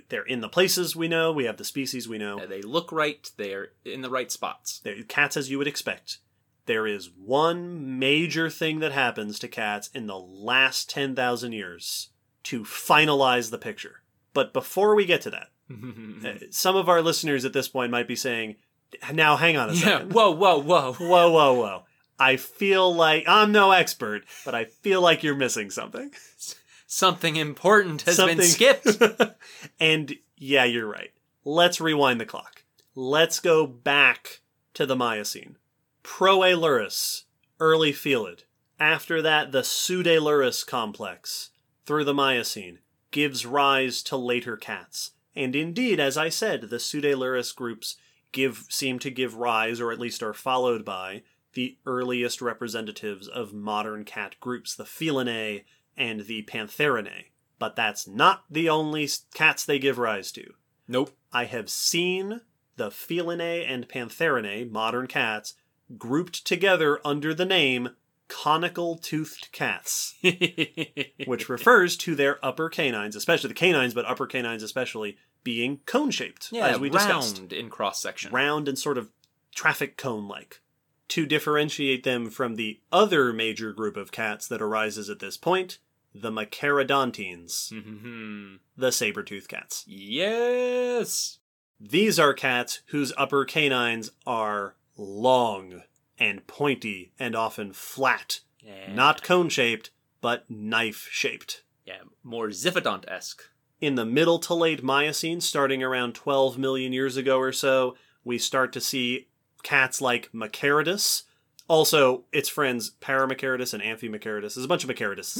They're in the places we know, we have the species we know. They look right. They're in the right spots. They're cats as you would expect. There is one major thing that happens to cats in the last 10,000 years to finalize the picture. But before we get to that, Uh, some of our listeners at this point might be saying, now hang on a yeah. second. Whoa, whoa, whoa. Whoa, whoa, whoa. I feel like I'm no expert, but I feel like you're missing something. Something important has Something- been skipped. and yeah, you're right. Let's rewind the clock. Let's go back to the Miocene. Proailurus, early Felid. After that, the Pseudaelurus complex, through the Miocene, gives rise to later cats. And indeed, as I said, the Pseudaelurus groups give seem to give rise, or at least are followed by, the earliest representatives of modern cat groups, the Felinae and the Pantherinae. But that's not the only cats they give rise to. nope. I have seen the Felinae and Pantherinae, modern cats, grouped together under the name conical toothed cats, which refers to their upper canines, especially the canines, but upper canines especially, being cone shaped, yeah, as we discussed. round in cross section. Round and sort of traffic cone like. To differentiate them from the other major group of cats that arises at this point, the Machairodontines, Mm-hmm. the saber toothed cats. Yes. These are cats whose upper canines are long and pointy and often flat, Yeah. not cone shaped, but knife shaped. yeah, more Ziphodont esque. In the middle to late Miocene, starting around 12 million years ago or so, we start to see cats like Machairodus. Also, its friends Paramachairodus and Amphimachairodus. There's a bunch of Machairodus.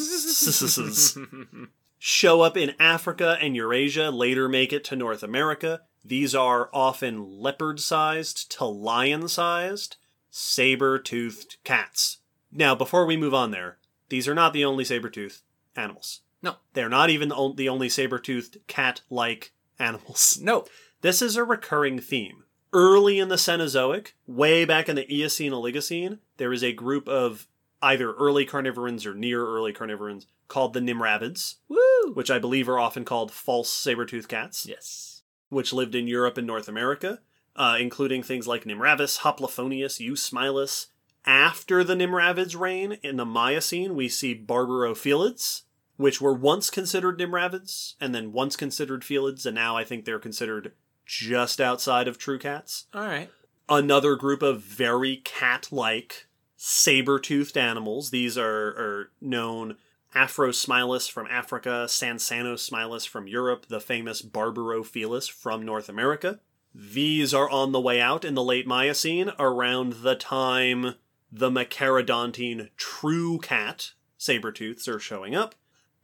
show up in Africa and Eurasia, later make it to North America. These are often leopard sized to lion sized, saber toothed cats. Now, before we move on there, these are not the only saber toothed animals. No. They're not even the only saber toothed cat like animals. no. This is a recurring theme. Early in the Cenozoic, way back in the Eocene Oligocene, there is a group of either early carnivorans or near early carnivorans called the Nimravids, Woo. which I believe are often called false saber-toothed cats, Yes. which lived in Europe and North America, uh, including things like Nimravus, Hoplophoneus, Eusmilus. After the Nimravids' reign in the Miocene, we see Barbourofelids, which were once considered Nimravids and then once considered Felids, and now I think they're considered just outside of true cats All right. another group of very cat-like saber-toothed animals. These are, are known Afrosmilus from Africa, Sansanosmilus from Europe, the famous Barbourofelis from North America. These are on the way out in the late Miocene around the time the Machairodontine true cat saber-tooths are showing up.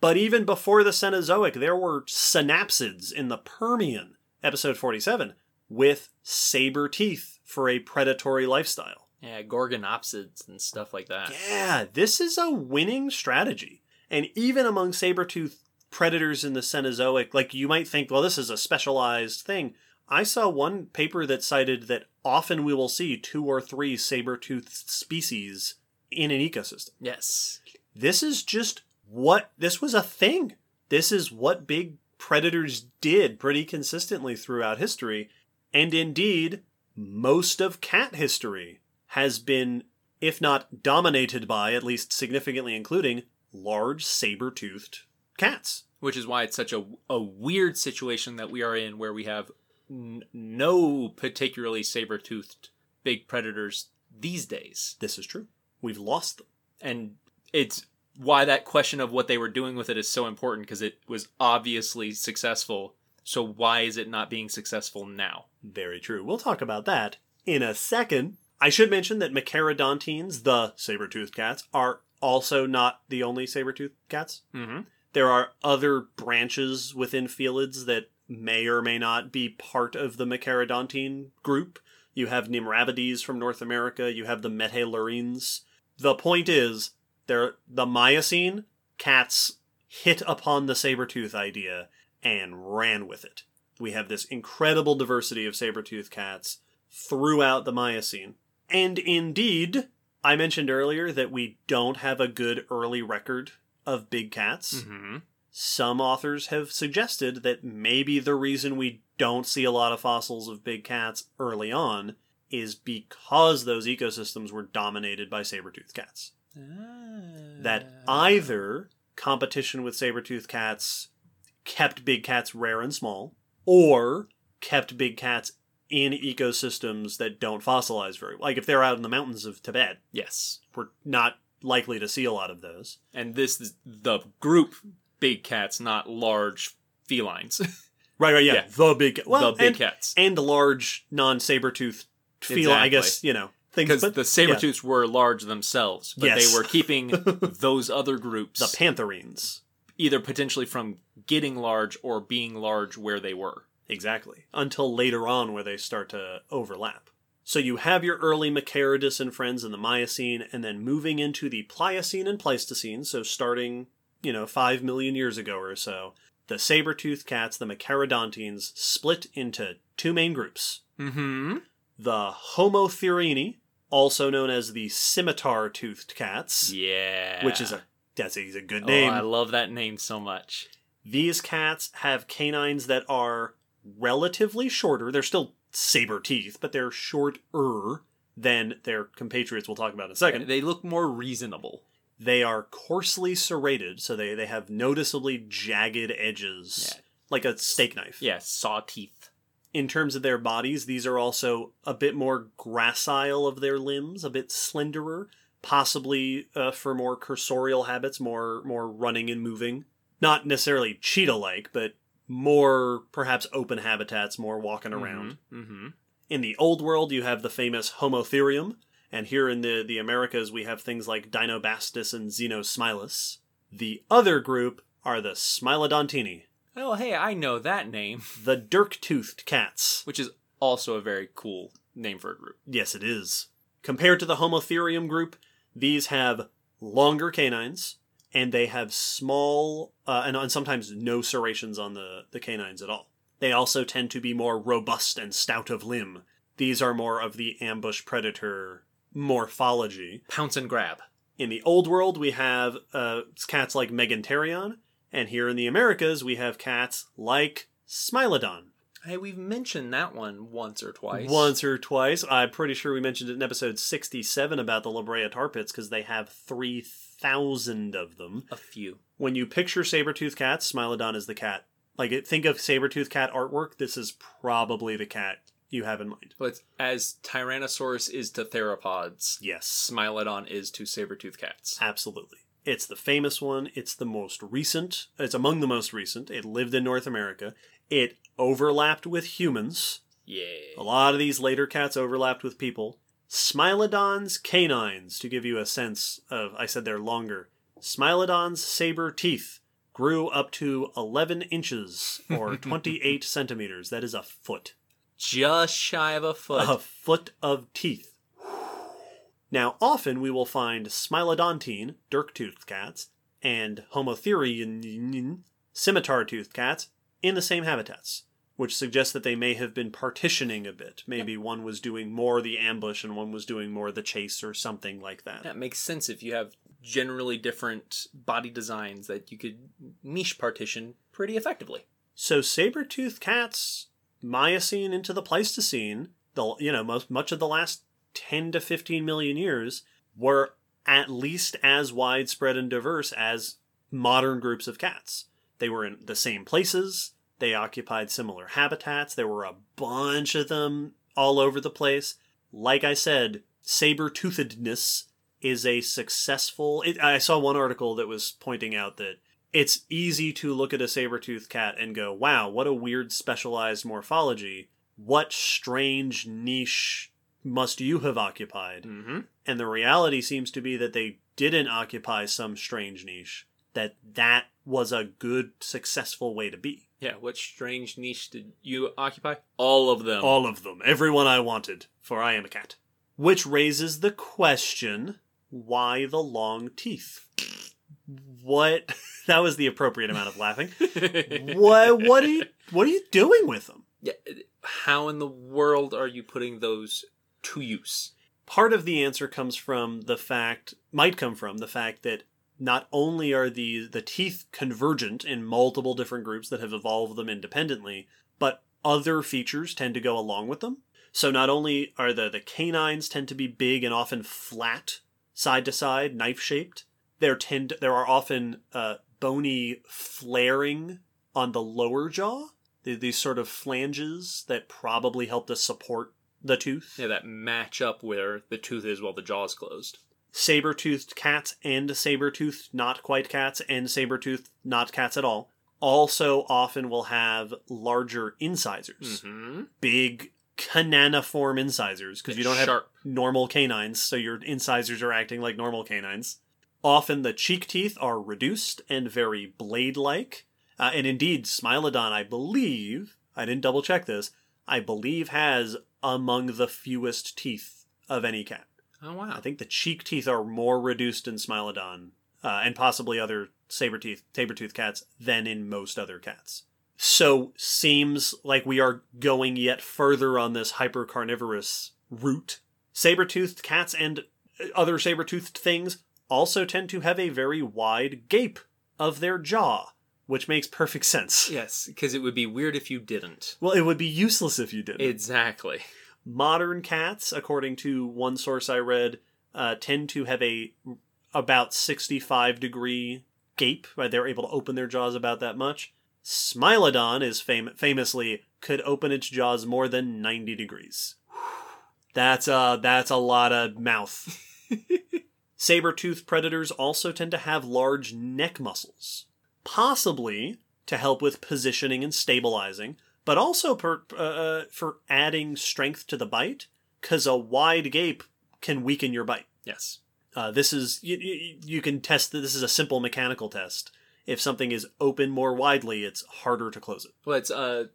But even before the Cenozoic, there were synapsids in the Permian, episode 47, with saber teeth for a predatory lifestyle. Yeah, Gorgonopsids and stuff like that. Yeah, this is a winning strategy. And even among saber tooth predators in the Cenozoic, like you might think, well, this is a specialized thing. I saw one paper that cited that often we will see two or three saber toothed species in an ecosystem. Yes. This is just what this was a thing. This is what big predators did pretty consistently throughout history. And indeed, most of cat history has been, if not dominated by, at least significantly including, large saber toothed cats. Which is why it's such a, a weird situation that we are in where we have n- no particularly saber-toothed big predators these days. This is true. We've lost them. And it's why that question of what they were doing with it is so important because it was obviously successful. So why is it not being successful now? Very true. We'll talk about that in a second. I should mention that Machairodontines, the saber-toothed cats, are also not the only saber-toothed cats. Mm-hmm. There are other branches within Felids that may or may not be part of the Machairodontine group. You have Nimravides from North America. You have the Metailurines. The point is, they're the Miocene cats hit upon the saber tooth idea and ran with it. We have this incredible diversity of saber tooth cats throughout the Miocene. And indeed, I mentioned earlier that we don't have a good early record of big cats. Mm-hmm. Some authors have suggested that maybe the reason we don't see a lot of fossils of big cats early on is because those ecosystems were dominated by saber-toothed cats. That ah. either competition with saber-toothed cats kept big cats rare and small, or kept big cats in ecosystems that don't fossilize very well. Like if they're out in the mountains of Tibet, Yes. we're not likely to see a lot of those. And this is the group big cats, not large felines. Right, right, yeah. Yeah. The big, well, the big and, cats. and large non-saber-toothed feel. I guess you know things. Because the saber tooths were large themselves, but Yes. they were keeping those other groups the pantherines, either potentially from getting large or being large where they were. exactly. Until later on, where they start to overlap. So you have your early Machairodus and friends in the Miocene, and then moving into the Pliocene and Pleistocene. So starting, you know, five million years ago or so, the saber-toothed cats, the Machairodontines, split into two main groups. Mm-hmm. The Homotheriini, also known as the scimitar-toothed cats, Yeah. which is a that's a, a good Oh, name. I love that name so much. These cats have canines that are relatively shorter. They're still saber teeth, but they're shorter than their compatriots we'll talk about in a second. They look more reasonable. They are coarsely serrated, so they, they have noticeably jagged edges, Yeah. like a steak knife. Yeah, saw teeth. In terms of their bodies, these are also a bit more gracile of their limbs, a bit slenderer, possibly uh, for more cursorial habits, more more running and moving. Not necessarily cheetah-like, but more perhaps open habitats, more walking around. Mm-hmm. In the old world, you have the famous Homotherium, and here in the, the Americas, we have things like Dinobastis and Xenosmilus. The other group are the Smilodontini, Oh, hey, I know that name, the dirk-toothed cats. which is also a very cool name for a group. Yes, it is. Compared to the Homotherium group, these have longer canines, and they have small uh, and, and sometimes no serrations on the, the canines at all. They also tend to be more robust and stout of limb. These are more of the ambush predator morphology. Pounce and grab. In the old world, we have uh, cats like Megantereon, and here in the Americas, we have cats like Smilodon. Hey, we've mentioned that one once or twice. Once or twice. I'm pretty sure we mentioned it in episode 67 about the La Brea tar pits because they have 3,000 of them. A few. When you picture saber-toothed cats, Smilodon is the cat. Like, think of saber-toothed cat artwork, this is probably the cat you have in mind. But as Tyrannosaurus is to theropods, Yes, Smilodon is to saber-toothed cats. absolutely. It's the famous one. It's the most recent. It's among the most recent. It lived in North America. It overlapped with humans. Yeah. A lot of these later cats overlapped with people. Smilodon's canines, to give you a sense of, I said they're longer. Smilodon's saber teeth grew up to 11 inches or 28 centimeters. That is a foot. Just shy of a foot. A foot of teeth. Now, often we will find Smilodontine, dirk-toothed cats, and Homotherian, scimitar-toothed cats in the same habitats, which suggests that they may have been partitioning a bit. Maybe one was doing more the ambush and one was doing more the chase or something like that. That makes sense if you have generally different body designs that you could niche partition pretty effectively. So saber-toothed cats, Miocene into the Pleistocene, the you know most much of the last 10 to 15 million years were at least as widespread and diverse as modern groups of cats. They were in the same places, they occupied similar habitats. There were a bunch of them all over the place. Like I said, saber toothedness is a successful. It, I saw one article that was pointing out that it's easy to look at a saber toothed cat and go, wow, what a weird specialized morphology. What strange niche must you have occupied? Mm-hmm. And the reality seems to be that they didn't occupy some strange niche. That that was a good, successful way to be. Yeah, what strange niche did you occupy? All of them. All of them. Everyone I wanted, for I am a cat. Which raises the question why the long teeth? What? That was the appropriate amount of laughing. What? What are you? What are you doing with them? yeah, how in the world are you putting those to use? Part of the answer comes from the fact, might come from the fact that not only are the the teeth convergent in multiple different groups that have evolved them independently, but other features tend to go along with them. So not only are the the canines tend to be big and often flat, side to side, knife shaped. There tend there are often uh, bony flaring on the lower jaw. These sort of flanges that probably help to support the tooth. Yeah, that match up where the tooth is while the jaw's closed. saber-toothed cats and saber-toothed not quite cats and saber-toothed not cats at all also often will have larger incisors Mm-hmm. big caniniform incisors because you don't have Sharp. normal canines so your incisors are acting like normal canines often the cheek teeth are reduced and very blade-like uh, and indeed smilodon i believe i didn't double check this i believe has among the fewest teeth of any cat Oh wow. I think the cheek teeth are more reduced in Smilodon uh, and possibly other saber teeth saber tooth cats than in most other cats. So seems like we are going yet further on this hypercarnivorous route. Saber-toothed cats and other saber-toothed things also tend to have a very wide gape of their jaw, which makes perfect sense. yes, because it would be weird if you didn't. Well, it would be useless if you didn't. Exactly. modern cats, according to one source I read, uh, tend to have a about 65 degree gape. Right, they're able to open their jaws about that much. Smilodon is fam- famously could open its jaws more than 90 degrees. That's uh that's a lot of mouth. Saber-toothed predators also tend to have large neck muscles, possibly to help with positioning and stabilizing, but also per, uh, for adding strength to the bite, because a wide gape can weaken your bite. Yes. Uh, this is you, you, you can test that. This is a simple mechanical test. If something is open more widely, it's harder to close it. Let's uh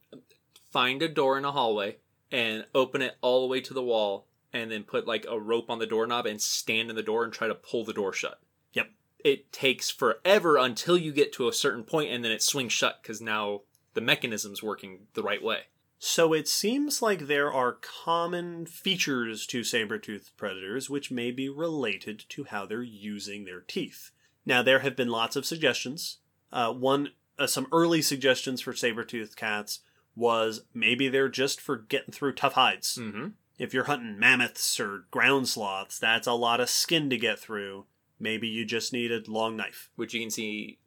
find a door in a hallway and open it all the way to the wall and then put like a rope on the doorknob and stand in the door and try to pull the door shut. Yep. It takes forever until you get to a certain point and then it swings shut because now the mechanism's working the right way. So it seems like there are common features to saber-toothed predators which may be related to how they're using their teeth. Now there have been lots of suggestions. Uh, one, uh, some early suggestions for saber-toothed cats was maybe they're just for getting through tough hides. Mm-hmm. If you're hunting mammoths or ground sloths, that's a lot of skin to get through. Maybe you just need a long knife. Which you can see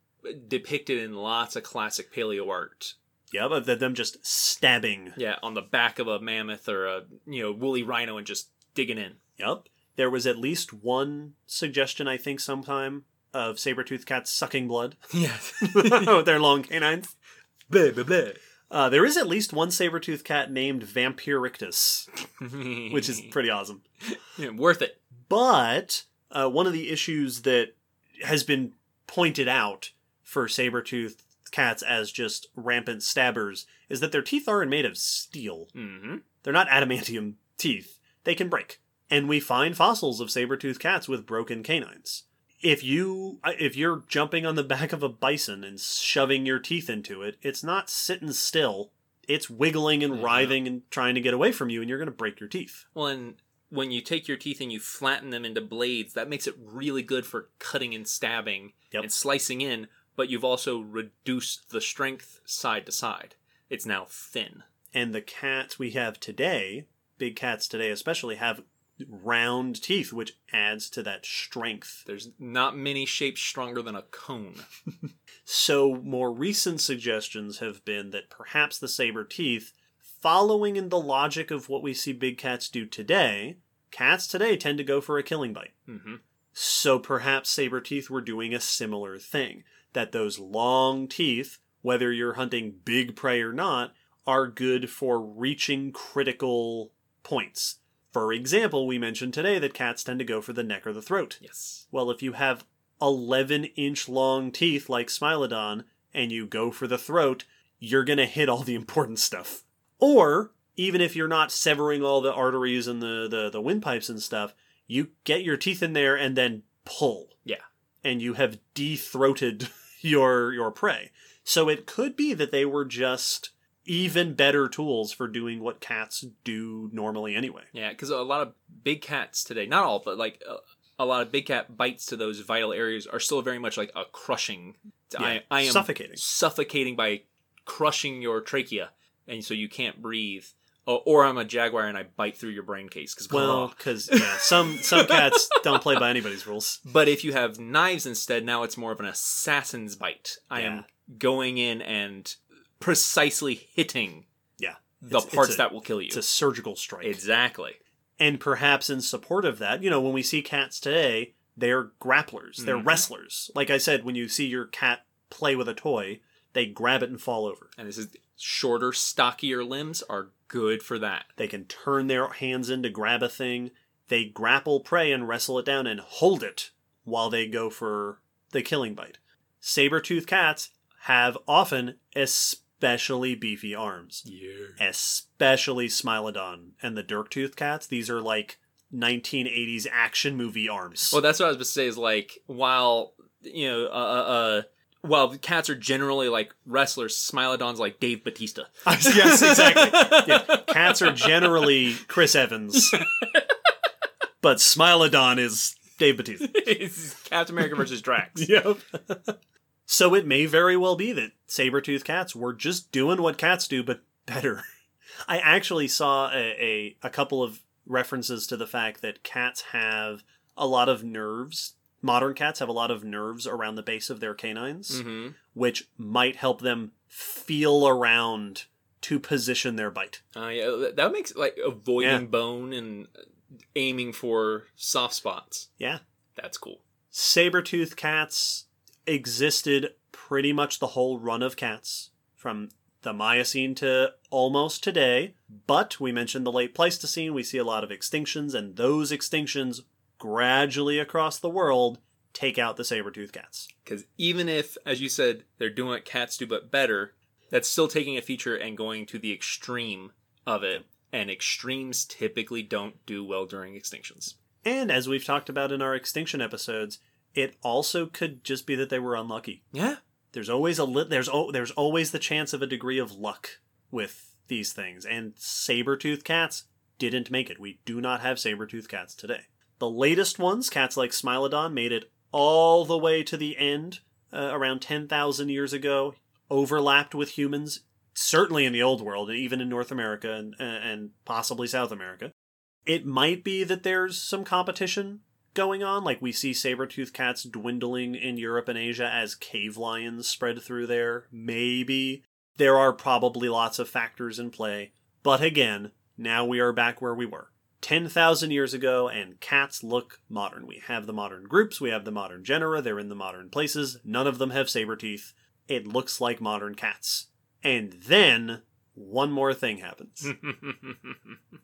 depicted in lots of classic paleo art. Yeah, but them just stabbing. Yeah, on the back of a mammoth or a you know woolly rhino and just digging in. Yep. There was at least one suggestion, I think, sometime of saber-toothed cats sucking blood Yes. with their long canines. Blah, blah, blah. Uh, there is at least one saber-toothed cat named Vampyrictis, which is pretty awesome. Yeah, worth it. But uh, one of the issues that has been pointed out for saber-toothed cats as just rampant stabbers is that their teeth aren't made of steel. Mm-hmm. They're not adamantium teeth. They can break. And we find fossils of saber-toothed cats with broken canines. If you if you're jumping on the back of a bison and shoving your teeth into it, it's not sitting still. It's wiggling and Yeah. writhing and trying to get away from you and you're going to break your teeth. Well, and when you take your teeth and you flatten them into blades, that makes it really good for cutting and stabbing Yep. and slicing in, but you've also reduced the strength side to side. It's now thin. And the cats we have today, big cats today especially have round teeth, which adds to that strength. There's not many shapes stronger than a cone. So, more recent suggestions have been that perhaps the saber teeth, following in the logic of what we see big cats do today, cats today tend to go for a killing bite. hmm So perhaps saber teeth were doing a similar thing. That those long teeth, whether you're hunting big prey or not, are good for reaching critical points. For example, we mentioned today that cats tend to go for the neck or the throat. Yes. Well, if you have 11 inch long teeth like Smilodon and you go for the throat, you're going to hit all the important stuff. Or, even if you're not severing all the arteries and the, the, the windpipes and stuff, you get your teeth in there and then pull. Yeah. And you have de-throated your your prey. So it could be that they were just even better tools for doing what cats do normally anyway. Yeah, because a lot of big cats today, not all, but like a, a lot of big cat bites to those vital areas are still very much like a crushing. I, I am suffocating. suffocating by crushing your trachea, and so you can't breathe. Or, or I'm a jaguar and I bite through your brain case. Because Well, because yeah, some some cats don't play by anybody's rules. But if you have knives instead, now it's more of an assassin's bite. I Yeah. am going in and precisely hitting Yeah, the It's- it's parts a- that will kill you. it's a surgical strike. exactly. and perhaps in support of that, you know, when we see cats today, they're grapplers, they're Mhm. wrestlers. Like I said, when you see your cat play with a toy, they grab it and fall over. And this is shorter, stockier limbs are good for that. They can turn their hands in to grab a thing. They grapple prey and wrestle it down and hold it while they go for the killing bite. Saber-toothed cats have often especially beefy arms. Yeah. especially Smilodon and the Dirk-toothed cats. These are like 1980s action movie arms. Well, that's what I was going to say. Is like while you know, uh, uh, uh, while cats are generally like wrestlers, Smilodon's like Dave Batista. yes, exactly. Yeah, cats are generally Chris Evans, but Smilodon is Dave Batista. it's Captain America versus Drax. Yep. So it may very well be that saber-toothed cats were just doing what cats do, but better. I actually saw a, a, a couple of references to the fact that cats have a lot of nerves. Modern cats have a lot of nerves around the base of their canines, hmm which might help them feel around to position their bite. Uh, yeah, that makes like avoiding Yeah. bone and aiming for soft spots. Yeah. That's cool. Saber-toothed cats existed pretty much the whole run of cats from the Miocene to almost today. But we mentioned the late Pleistocene. We see a lot of extinctions, and those extinctions gradually across the world take out the saber-toothed cats. Because even if, as you said, they're doing what cats do but better, that's still taking a feature and going to the extreme of it. And extremes typically don't do well during extinctions. And as we've talked about in our extinction episodes, it also could just be that they were unlucky. Yeah. There's always a li- there's o- there's always the chance of a degree of luck with these things, and saber-toothed cats didn't make it. We do not have saber-toothed cats today. The latest ones, cats like Smilodon, made it all the way to the end uh, around 10,000 years ago, overlapped with humans, certainly in the old world, and even in North America and, and possibly South America. It might be that there's some competition going on. Like we see saber-toothed cats dwindling in Europe and Asia as cave lions spread through there. Maybe. There are probably lots of factors in play. But again, now we are back where we were. 10,000 years ago, and cats look modern. We have the modern groups, we have the modern genera, they're in the modern places. None of them have saber teeth. It looks like modern cats. And then, one more thing happens.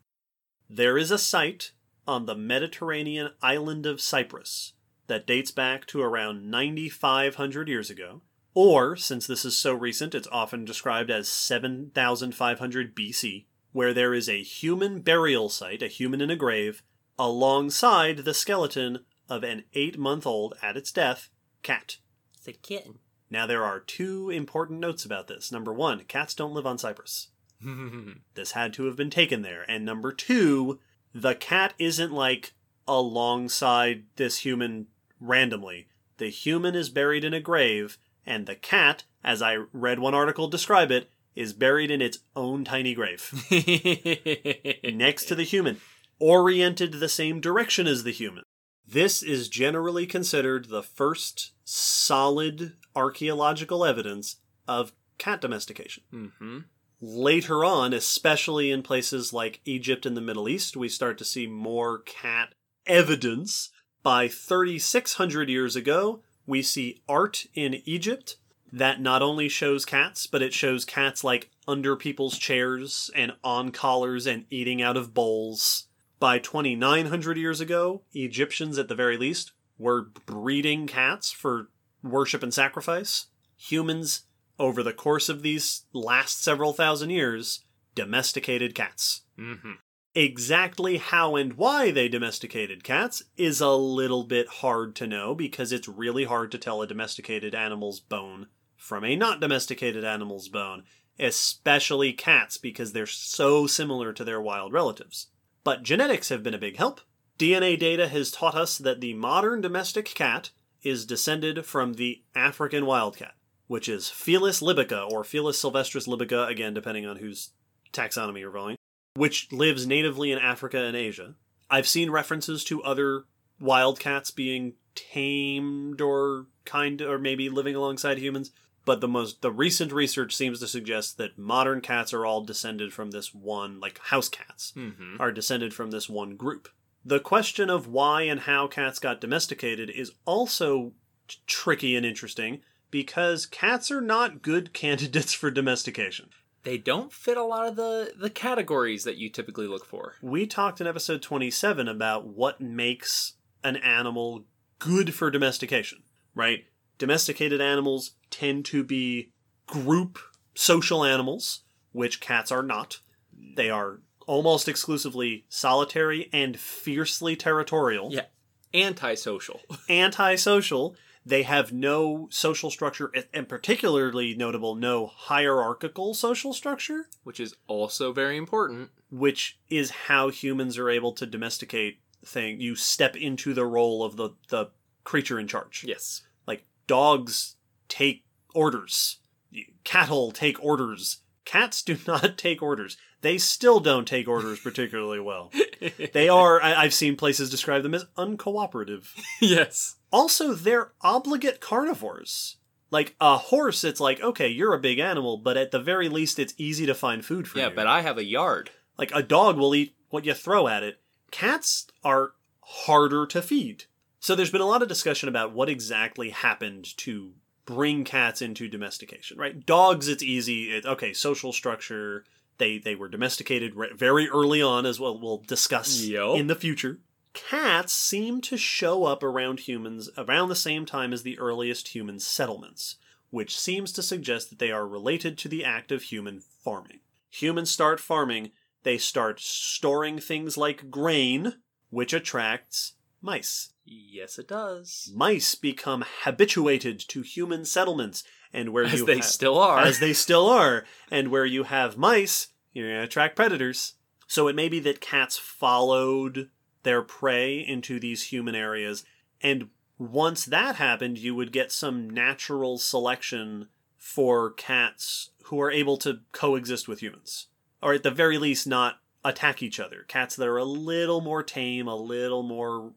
There is a site on the Mediterranean island of Cyprus that dates back to around 9,500 years ago. Or, since this is so recent, it's often described as 7,500 BC, where there is a human burial site, a human in a grave, alongside the skeleton of an eight month old, at its death, cat. it's a kitten. Now, there are two important notes about this. Number one, cats don't live on Cyprus. This had to have been taken there. And number two, the cat isn't like alongside this human randomly. The human is buried in a grave, and the cat, as I read one article describe it, is buried in its own tiny grave next to the human. oriented the same direction as the human. This is generally considered the first solid archaeological evidence of cat domestication. Mm-hmm. Later on, especially in places like Egypt and the Middle East, we start to see more cat evidence. By 3,600 years ago, we see art in Egypt that not only shows cats, but it shows cats like under people's chairs and on collars and eating out of bowls. By 2,900 years ago, Egyptians, at the very least, were breeding cats for worship and sacrifice. Humans, over the course of these last several thousand years, domesticated cats. Mm-hmm. Exactly how and why they domesticated cats is a little bit hard to know because it's really hard to tell a domesticated animal's bone from a not domesticated animal's bone, especially cats because they're so similar to their wild relatives. But genetics have been a big help. DNA data has taught us that the modern domestic cat is descended from the African wildcat, which is Felis libica or Felis sylvestris libica, again, depending on whose taxonomy you're following, which lives natively in Africa and Asia. I've seen references to other wildcats being tamed or kind or maybe living alongside humans, but the most the recent research seems to suggest that modern cats are all descended from this one like house cats Mm-hmm. are descended from this one group. The question of why and how cats got domesticated is also t- tricky and interesting because cats are not good candidates for domestication. They don't fit a lot of the the categories that you typically look for. We talked in episode 27 about what makes an animal good for domestication, right? Domesticated animals tend to be group social animals, which cats are not. They are almost exclusively solitary and fiercely territorial. Yeah. Antisocial. Antisocial. They have no social structure, and particularly notable, no hierarchical social structure which is also very important. which is how humans are able to domesticate thing you step into the role of the the creature in charge Yes. like dogs take orders cattle take orders cats do not take orders they still don't take orders particularly well they are I, i've seen places describe them as uncooperative yes. Also they're obligate carnivores like a horse it's like okay you're a big animal but at the very least it's easy to find food for you. Yeah, you but I have a yard. like a dog will eat what you throw at it. Cats are harder to feed. So there's been a lot of discussion about what exactly happened to bring cats into domestication, right? Dogs, it's easy. It, okay, social structure. They they were domesticated re- very early on, as well. We'll discuss Yup. in the future. Cats seem to show up around humans around the same time as the earliest human settlements, which seems to suggest that they are related to the act of human farming. Humans start farming, they start storing things like grain, which attracts mice. Yes, it does. Mice become habituated to human settlements, and where As you they ha- still are. as they still are, and where you have mice, you're going to attract predators. So it may be that cats followed their prey into these human areas, and once that happened, you would get some natural selection for cats who are able to coexist with humans, or at the very least, not attack each other. Cats that are a little more tame, a little more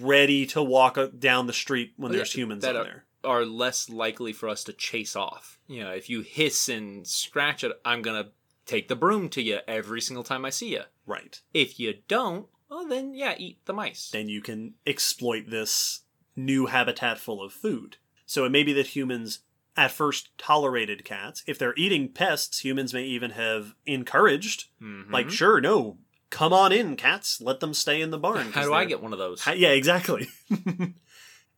ready to walk down the street when Oh, yeah, there's humans in are- there. are less likely for us to chase off. You know, if you hiss and scratch it, I'm gonna take the broom to you every single time I see you. Right. If you don't, well then yeah, eat the mice. then you can exploit this new habitat full of food. So it may be that humans at first tolerated cats. If they're eating pests, humans may even have encouraged, Mhm. like, sure, no, come on in, cats, let them stay in the barn. how 'cause do I they're- get one of those? Yeah, exactly.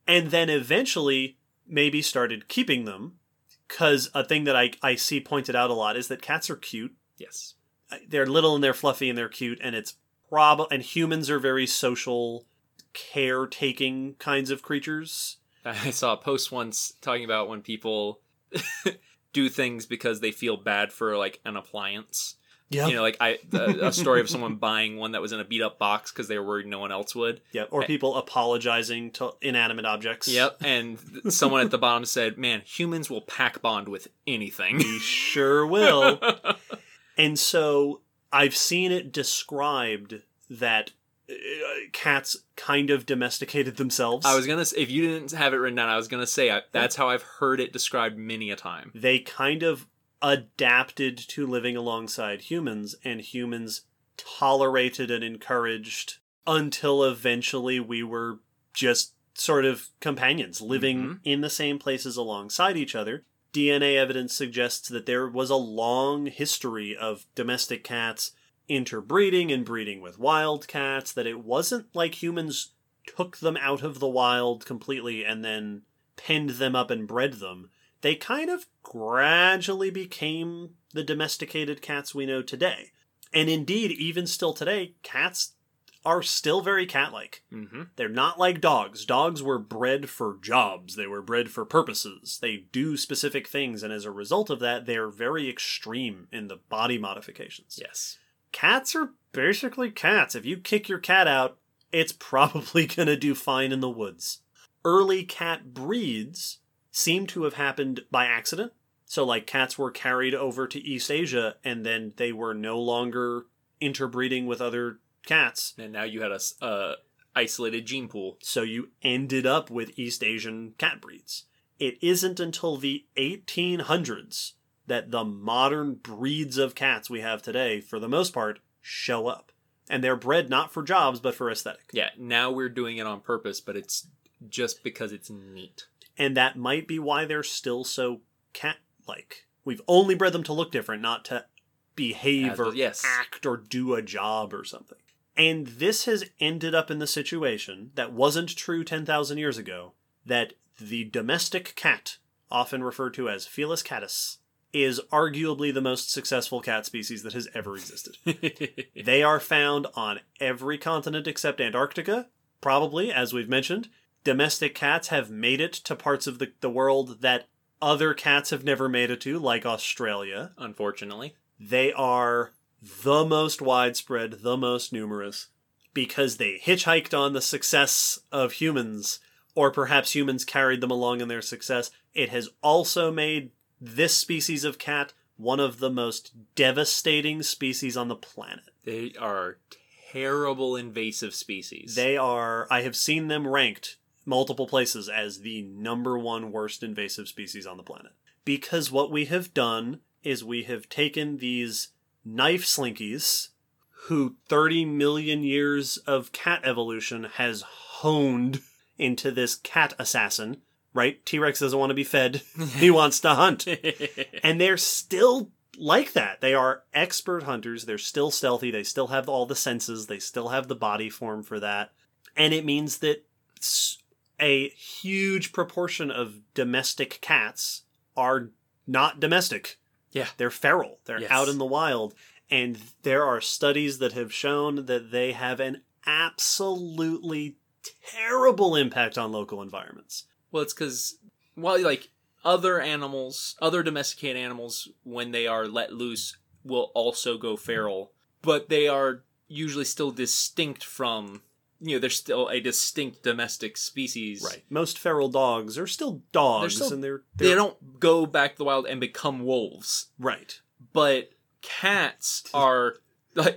and then eventually maybe started keeping them because a thing that I, I see pointed out a lot is that cats are cute yes. they're little and they're fluffy and they're cute and it's prob and humans are very social caretaking kinds of creatures I saw a post once talking about when people do things because they feel bad for like an appliance. yeah You know, like I a, a story of someone buying one that was in a beat up box because they were worried no one else would. yeah or people apologizing to inanimate objects Yep, and someone at the bottom said, "Man, humans will pack bond with anything." we sure will and so i've seen it described that uh, cats kind of domesticated themselves. I was gonna say, if you didn't have it written down, I was gonna say I, that's how I've heard it described many a time. they kind of adapted to living alongside humans, and humans tolerated and encouraged until eventually we were just sort of companions living Mhm. in the same places alongside each other. DNA evidence suggests that there was a long history of domestic cats interbreeding and breeding with wild cats, that it wasn't like humans took them out of the wild completely and then penned them up and bred them. They kind of gradually became the domesticated cats we know today. And indeed, even still today, cats are still very cat like. Mm-hmm. They're not like dogs. Dogs were bred for jobs, they were bred for purposes. They do specific things, and as a result of that, they're very extreme in the body modifications. Yes. Cats are basically cats. If you kick your cat out, it's probably going to do fine in the woods. Early cat breeds seem to have happened by accident. So, like, cats were carried over to East Asia and then they were no longer interbreeding with other cats. And now you had a uh, isolated gene pool. So, you ended up with East Asian cat breeds. It isn't until the 1800s that the modern breeds of cats we have today, for the most part, show up. And they're bred not for jobs, but for aesthetic. Yeah. Now we're doing it on purpose, but it's just because it's neat. And that might be why they're still so cat like. We've only bred them to look different, not to behave As- or yes. act or do a job or something. And this has ended up in the situation that wasn't true 10,000 years ago that the domestic cat, often referred to as Felis catus, is arguably the most successful cat species that has ever existed. They are found on every continent except Antarctica, probably, as we've mentioned. Domestic cats have made it to parts of the, the world that other cats have never made it to, like Australia. Unfortunately. They are the most widespread, the most numerous, because they hitchhiked on the success of humans, or perhaps humans carried them along in their success. It has also made this species of cat one of the most devastating species on the planet. They are terrible invasive species. They are, I have seen them ranked multiple places as the number one worst invasive species on the planet. Because what we have done is we have taken these knife slinkies who 30 million years of cat evolution has honed into this cat assassin, right? T Rex doesn't want to be fed, he wants to hunt. And they're still like that. They are expert hunters. They're still stealthy. They still have all the senses. They still have the body form for that. And it means that a huge proportion of domestic cats are not domestic. Yeah. They're feral. They're Yes. out in the wild. And there are studies that have shown that they have an absolutely terrible impact on local environments. Well, it's because while like other animals, other domesticated animals, when they are let loose, will also go feral, but they are usually still distinct from. You know, they're still a distinct domestic species. Right. Most feral dogs are still dogs, still- and they're, They they're don't go back to the wild and become wolves, right. but cats are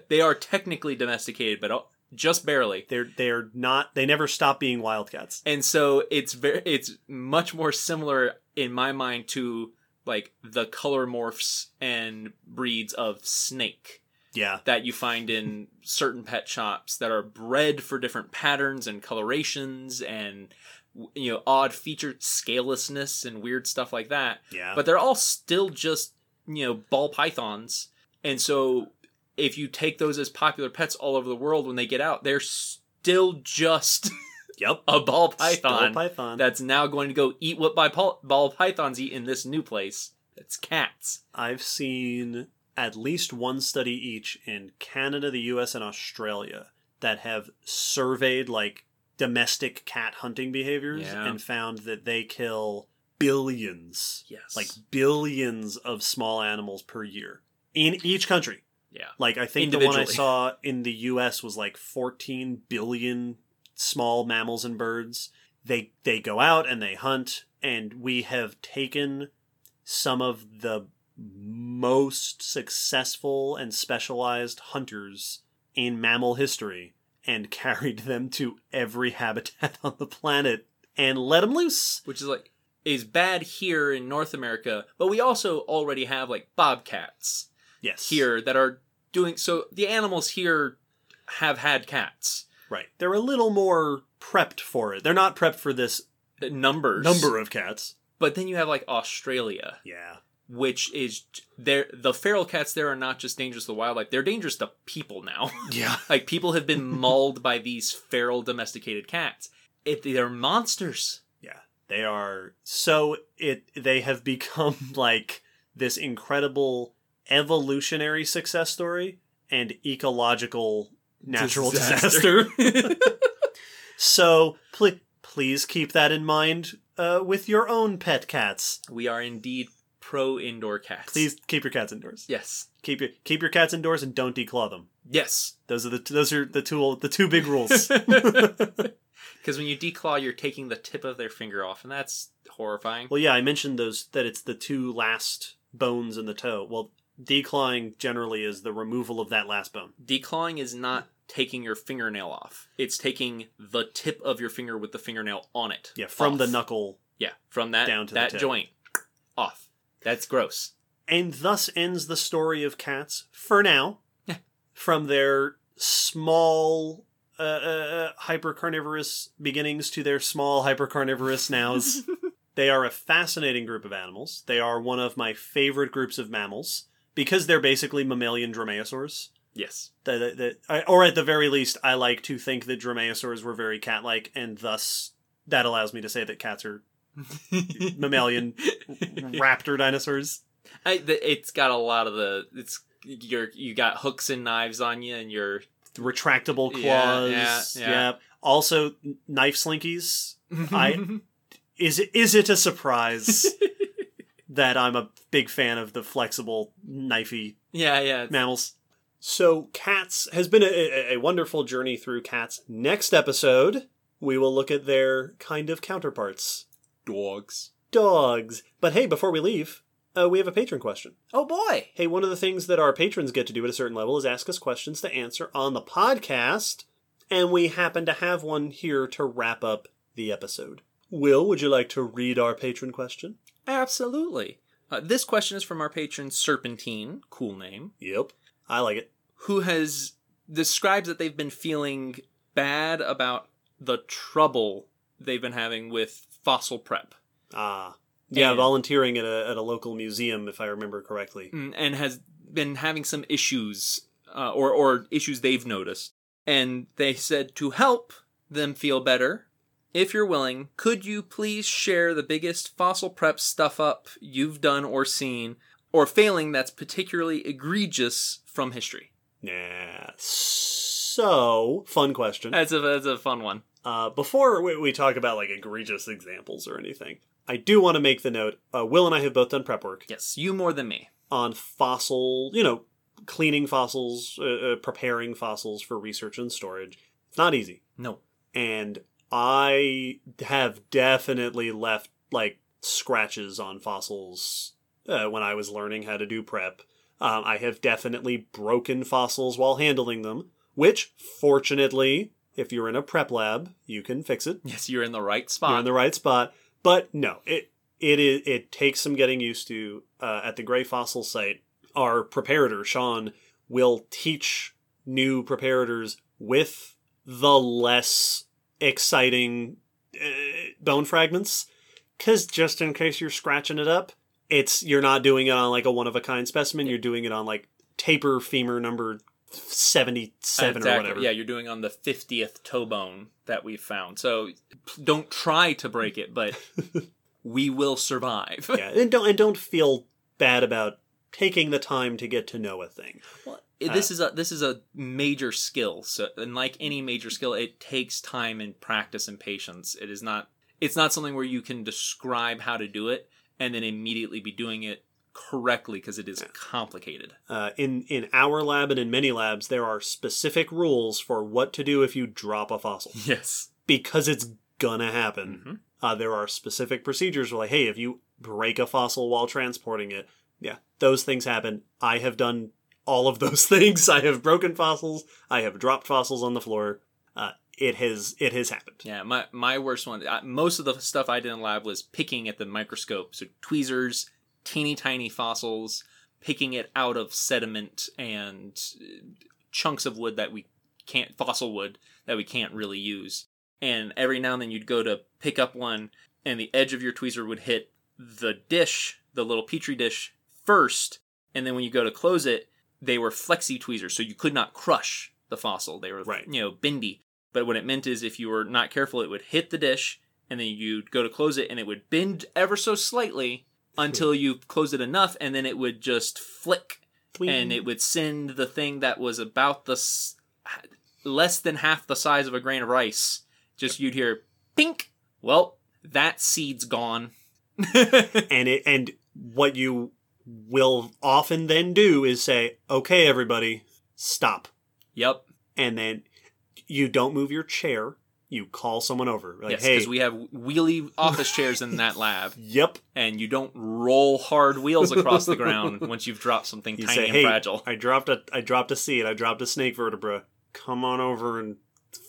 they are technically domesticated, but uh, just barely. They're they're not. They never stop being wildcats. and so it's very it's much more similar in my mind to like the color morphs and breeds of snake Yeah, that you find in certain pet shops that are bred for different patterns and colorations and you know odd featured scalelessness and weird stuff like that yeah. but they're all still just you know ball pythons and so if you take those as popular pets all over the world when they get out they're still just yep. a ball python python. that's now going to go eat what by ball pythons eat in this new place. It's cats. I've seen at least one study each in Canada, the U.S., and Australia that have surveyed like domestic cat hunting behaviors Yeah. and found that they kill billions, Yes. like billions of small animals per year in each country. yeah. Like I think the one I saw in the US was like 14 billion small mammals and birds. They they go out and they hunt and we have taken some of the most successful and specialized hunters in mammal history and carried them to every habitat on the planet and let them loose. which is like is bad here in North America, but we also already have like bobcats Yes. here that are doing so the animals here have had cats. Right. They're a little more prepped for it. They're not prepped for this Numbers. number of cats. But then you have like Australia, Yeah. Which is there the feral cats there are not just dangerous to wildlife, they're dangerous to people now. Yeah. like people have been mauled by these feral domesticated cats. It, they're monsters. Yeah. They are so it they have become like this incredible evolutionary success story and ecological natural disaster. so please please keep that in mind uh, with your own pet cats. we are indeed pro indoor cats. Please keep your cats indoors. Yes. Keep your keep your cats indoors and don't declaw them. Yes. Those are the those are the two the two big rules. Because when you declaw, you're taking the tip of their finger off, and that's horrifying. well, yeah, I mentioned those that it's the two last bones in the toe. Well, declawing generally is the removal of that last bone. Declawing is not taking your fingernail off. It's taking the tip of your finger with the fingernail on it. Yeah, from the knuckle. Yeah, from that down to that joint off. That's gross. And thus ends the story of cats for now. Yeah. From their small uh, uh, hypercarnivorous beginnings to their small hypercarnivorous nows. they are a fascinating group of animals. They are one of my favorite groups of mammals because they're basically mammalian dromaeosaurs. Yes. That, that, that- I- or at the very least, I like to think that dromaeosaurs were very cat-like, and thus that allows me to say that cats are mammalian raptor dinosaurs. I, the, it's got a lot of the. It's you're you got hooks and knives on you, and you're retractable claws. Yeah, yeah, yeah. Also, knife slinkies. I- Is it is it a surprise that I'm a big fan of the flexible, knifey yeah, yeah. mammals? So, cats has been a, a, a wonderful journey through cats. Next episode, we will look at their kind of counterparts, Dogs. dogs. But hey, before we leave, uh, we have a patron question. Oh boy. Hey, one of the things that our patrons get to do at a certain level is ask us questions to answer on the podcast, and we happen to have one here to wrap up the episode. Will, would you like to read our patron question? Absolutely. Uh, this question is from our patron Serpentine, cool name, Yep. I like it. who has describes that they've been feeling bad about the trouble they've been having with fossil prep Ah. Yeah, And- volunteering at a, at a local museum, if I remember correctly. Mm, and has been having some issues uh, or or issues they've noticed. And they said to help them feel better, if you're willing, could you please share the biggest fossil prep stuff up you've done or seen, or failing that's particularly egregious from history? Yeah. So, fun question. That's a that's a fun one. Uh, before we, we talk about like egregious examples or anything, I do want to make the note. Uh, Will and I have both done prep work. Yes, you more than me. on fossil, you know, cleaning fossils, uh, uh, preparing fossils for research and storage. It's not easy. No. And I have definitely left like scratches on fossils uh, when I was learning how to do prep. Um, I have definitely broken fossils while handling them, which fortunately, if you're in a prep lab, you can fix it. Yes, you're in the right spot. You're in the right spot. But no, it it is it takes some getting used to. Uh, at the Gray Fossil site, our preparator Sean will teach new preparators with the less exciting uh, bone fragments, because just in case you're scratching it up, it's you're not doing it on like a one of a kind specimen. You're doing it on like tapir femur number seventy seven or whatever. Yeah, you're doing on the 50th toe bone that we've found. So don't try to break it, but we will survive. yeah, and don't and don't feel bad about taking the time to get to know a thing. Well, it- uh, this is a this is a major skill. So, and like any major skill, it takes time and practice and patience. It is not it's not something where you can describe how to do it and then immediately be doing it correctly because it is complicated. Uh, in in our lab and in many labs, there are specific rules for what to do if you drop a fossil Yes. because it's gonna happen. Mhm. Uh, there are specific procedures where, like, hey, if you break a fossil while transporting it, yeah, those things happen. I have done all of those things. I have broken fossils. I have dropped fossils on the floor. Uh, it has it has happened. Yeah, my my worst one. I, most of the stuff I did in lab was picking at the microscope. So tweezers, teeny tiny fossils, picking it out of sediment and uh, chunks of wood that we can't fossil wood that we can't really use. And every now and then you'd go to pick up one, and the edge of your tweezer would hit the dish, the little petri dish first, and then when you go to close it, they were flexi tweezers, so you could not crush the fossil. They were Right. you know bendy. But what it meant is if you were not careful, it would hit the dish, and then you'd go to close it, and it would bend ever so slightly until you closed it enough, and then it would just flick, and it would send the thing that was about the s- less than half the size of a grain of rice. Just you'd hear pink. Well, that seed's gone. and it and what you will often then do is say, "Okay, everybody, stop," yep. and then you don't move your chair. You call someone over, like, yes, "Hey, because we have wheelie office chairs in that lab, yep." and you don't roll hard wheels across the ground once you've dropped something You tiny say, and "Hey, fragile. I dropped a I dropped a seed. I dropped a snake vertebra. Come on over and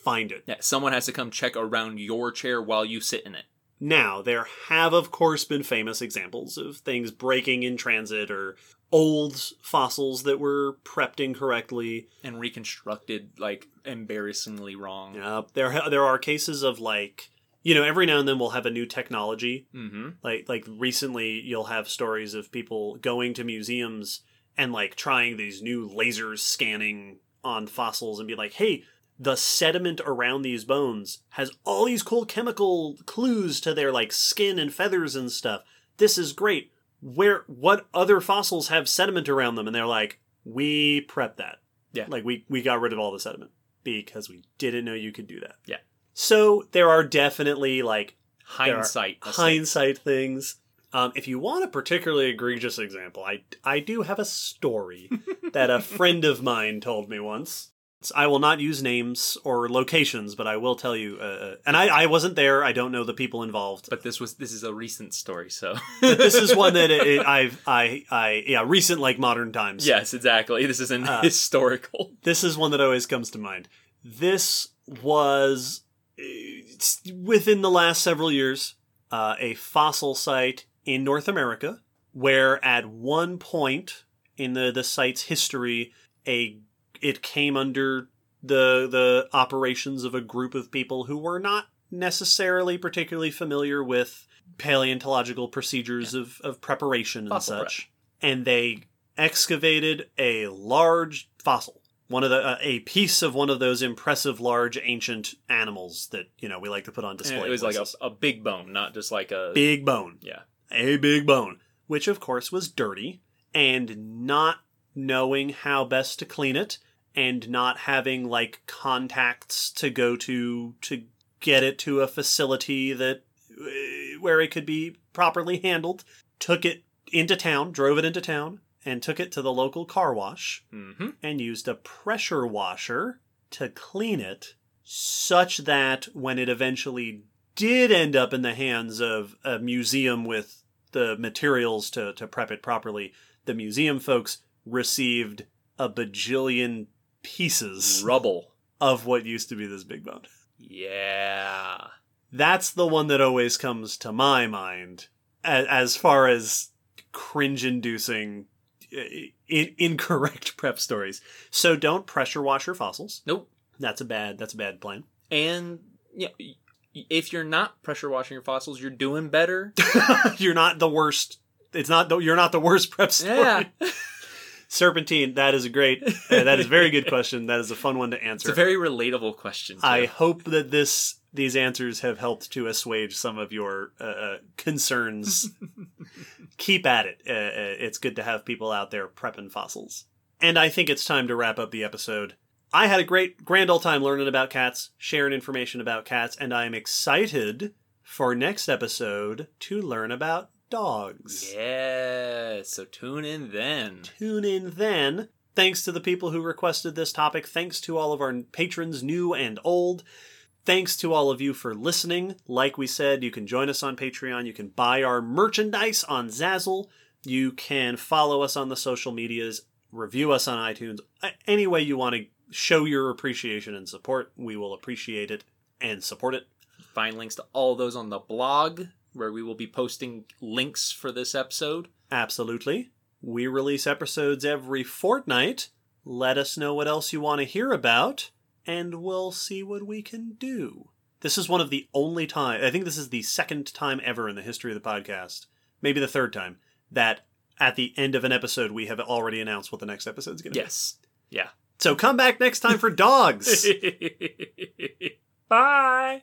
find it." Yeah, someone has to come check around your chair while you sit in it. Now, there have, of course, been famous examples of things breaking in transit or old fossils that were prepped incorrectly. and reconstructed like embarrassingly wrong. Uh, there, ha- there are cases of like, you know, every now and then we'll have a new technology. Mm-hmm. Like, like recently, you'll have stories of people going to museums and like trying these new lasers scanning on fossils and be like, hey, the sediment around these bones has all these cool chemical clues to their like skin and feathers and stuff. This is great. Where what other fossils have sediment around them? And they're like, we prepped that. Yeah. Like we we got rid of all the sediment because we didn't know you could do that. Yeah. So there are definitely like Hindsight. hindsight things. Um, if you want a particularly egregious example, I I do have a story that a friend of mine told me once. I will not use names or locations, but I will tell you. Uh, uh, and I, I wasn't there. I don't know the people involved. But this was this is a recent story, so this is one that it, it, I've I I yeah recent like modern times. yes, exactly. This isn't Uh, historical. this is one that always comes to mind. This was uh, within the last several years uh, a fossil site in North America, where at one point in the the site's history, a it came under the the operations of a group of people who were not necessarily particularly familiar with paleontological procedures of, of preparation and Fossil such. and they excavated a large fossil one of the uh, a piece of one of those impressive large ancient animals that you know we like to put on display And it was like a, a big bone, not just like a big bone. Yeah. a big bone which of course was dirty and not knowing how best to clean it and not having like contacts to go to to get it to a facility that uh, where it could be properly handled took it into town drove it into town and took it to the local car wash Mm-hmm. and used a pressure washer to clean it such that when it eventually did end up in the hands of a museum with the materials to, to prep it properly, the museum folks received a bajillion pieces Rubble. of what used to be this big bone. Yeah. That's the one that always comes to my mind as, as far as cringe inducing in, incorrect prep stories. So don't pressure wash your fossils. Nope. That's a bad that's a bad plan. And yeah, y- if you're not pressure washing your fossils, you're doing better. you're not the worst. It's not the, you're not the worst prep story. Yeah. Serpentine, that is a great uh, that is a very good question. That is a fun one to answer. It's a very relatable question. Too. I hope that this these answers have helped to assuage some of your uh, uh, concerns. Keep at it. Uh, uh, it's good to have people out there prepping fossils. And I think it's time to wrap up the episode. I had a great grand old time learning about cats, sharing information about cats, and I'm excited for next episode to learn about dogs. Yeah. So tune in then. Tune in then. Thanks to the people who requested this topic. Thanks to all of our patrons, new and old. Thanks to all of you for listening. Like we said, you can join us on Patreon. You can buy our merchandise on Zazzle. You can follow us on the social medias. review us on iTunes. Any way you want to show your appreciation and support, we will appreciate it and support it. Find links to all those on the blog, where we will be posting links for this episode. Absolutely. We release episodes every fortnight. Let us know what else you want to hear about, and we'll see what we can do. This is one of the only time, I think this is the second time ever in the history of the podcast, maybe the third time, that at the end of an episode we have already announced what the next episode's going to be. Yes. Yeah. So come back next time for dogs. Bye.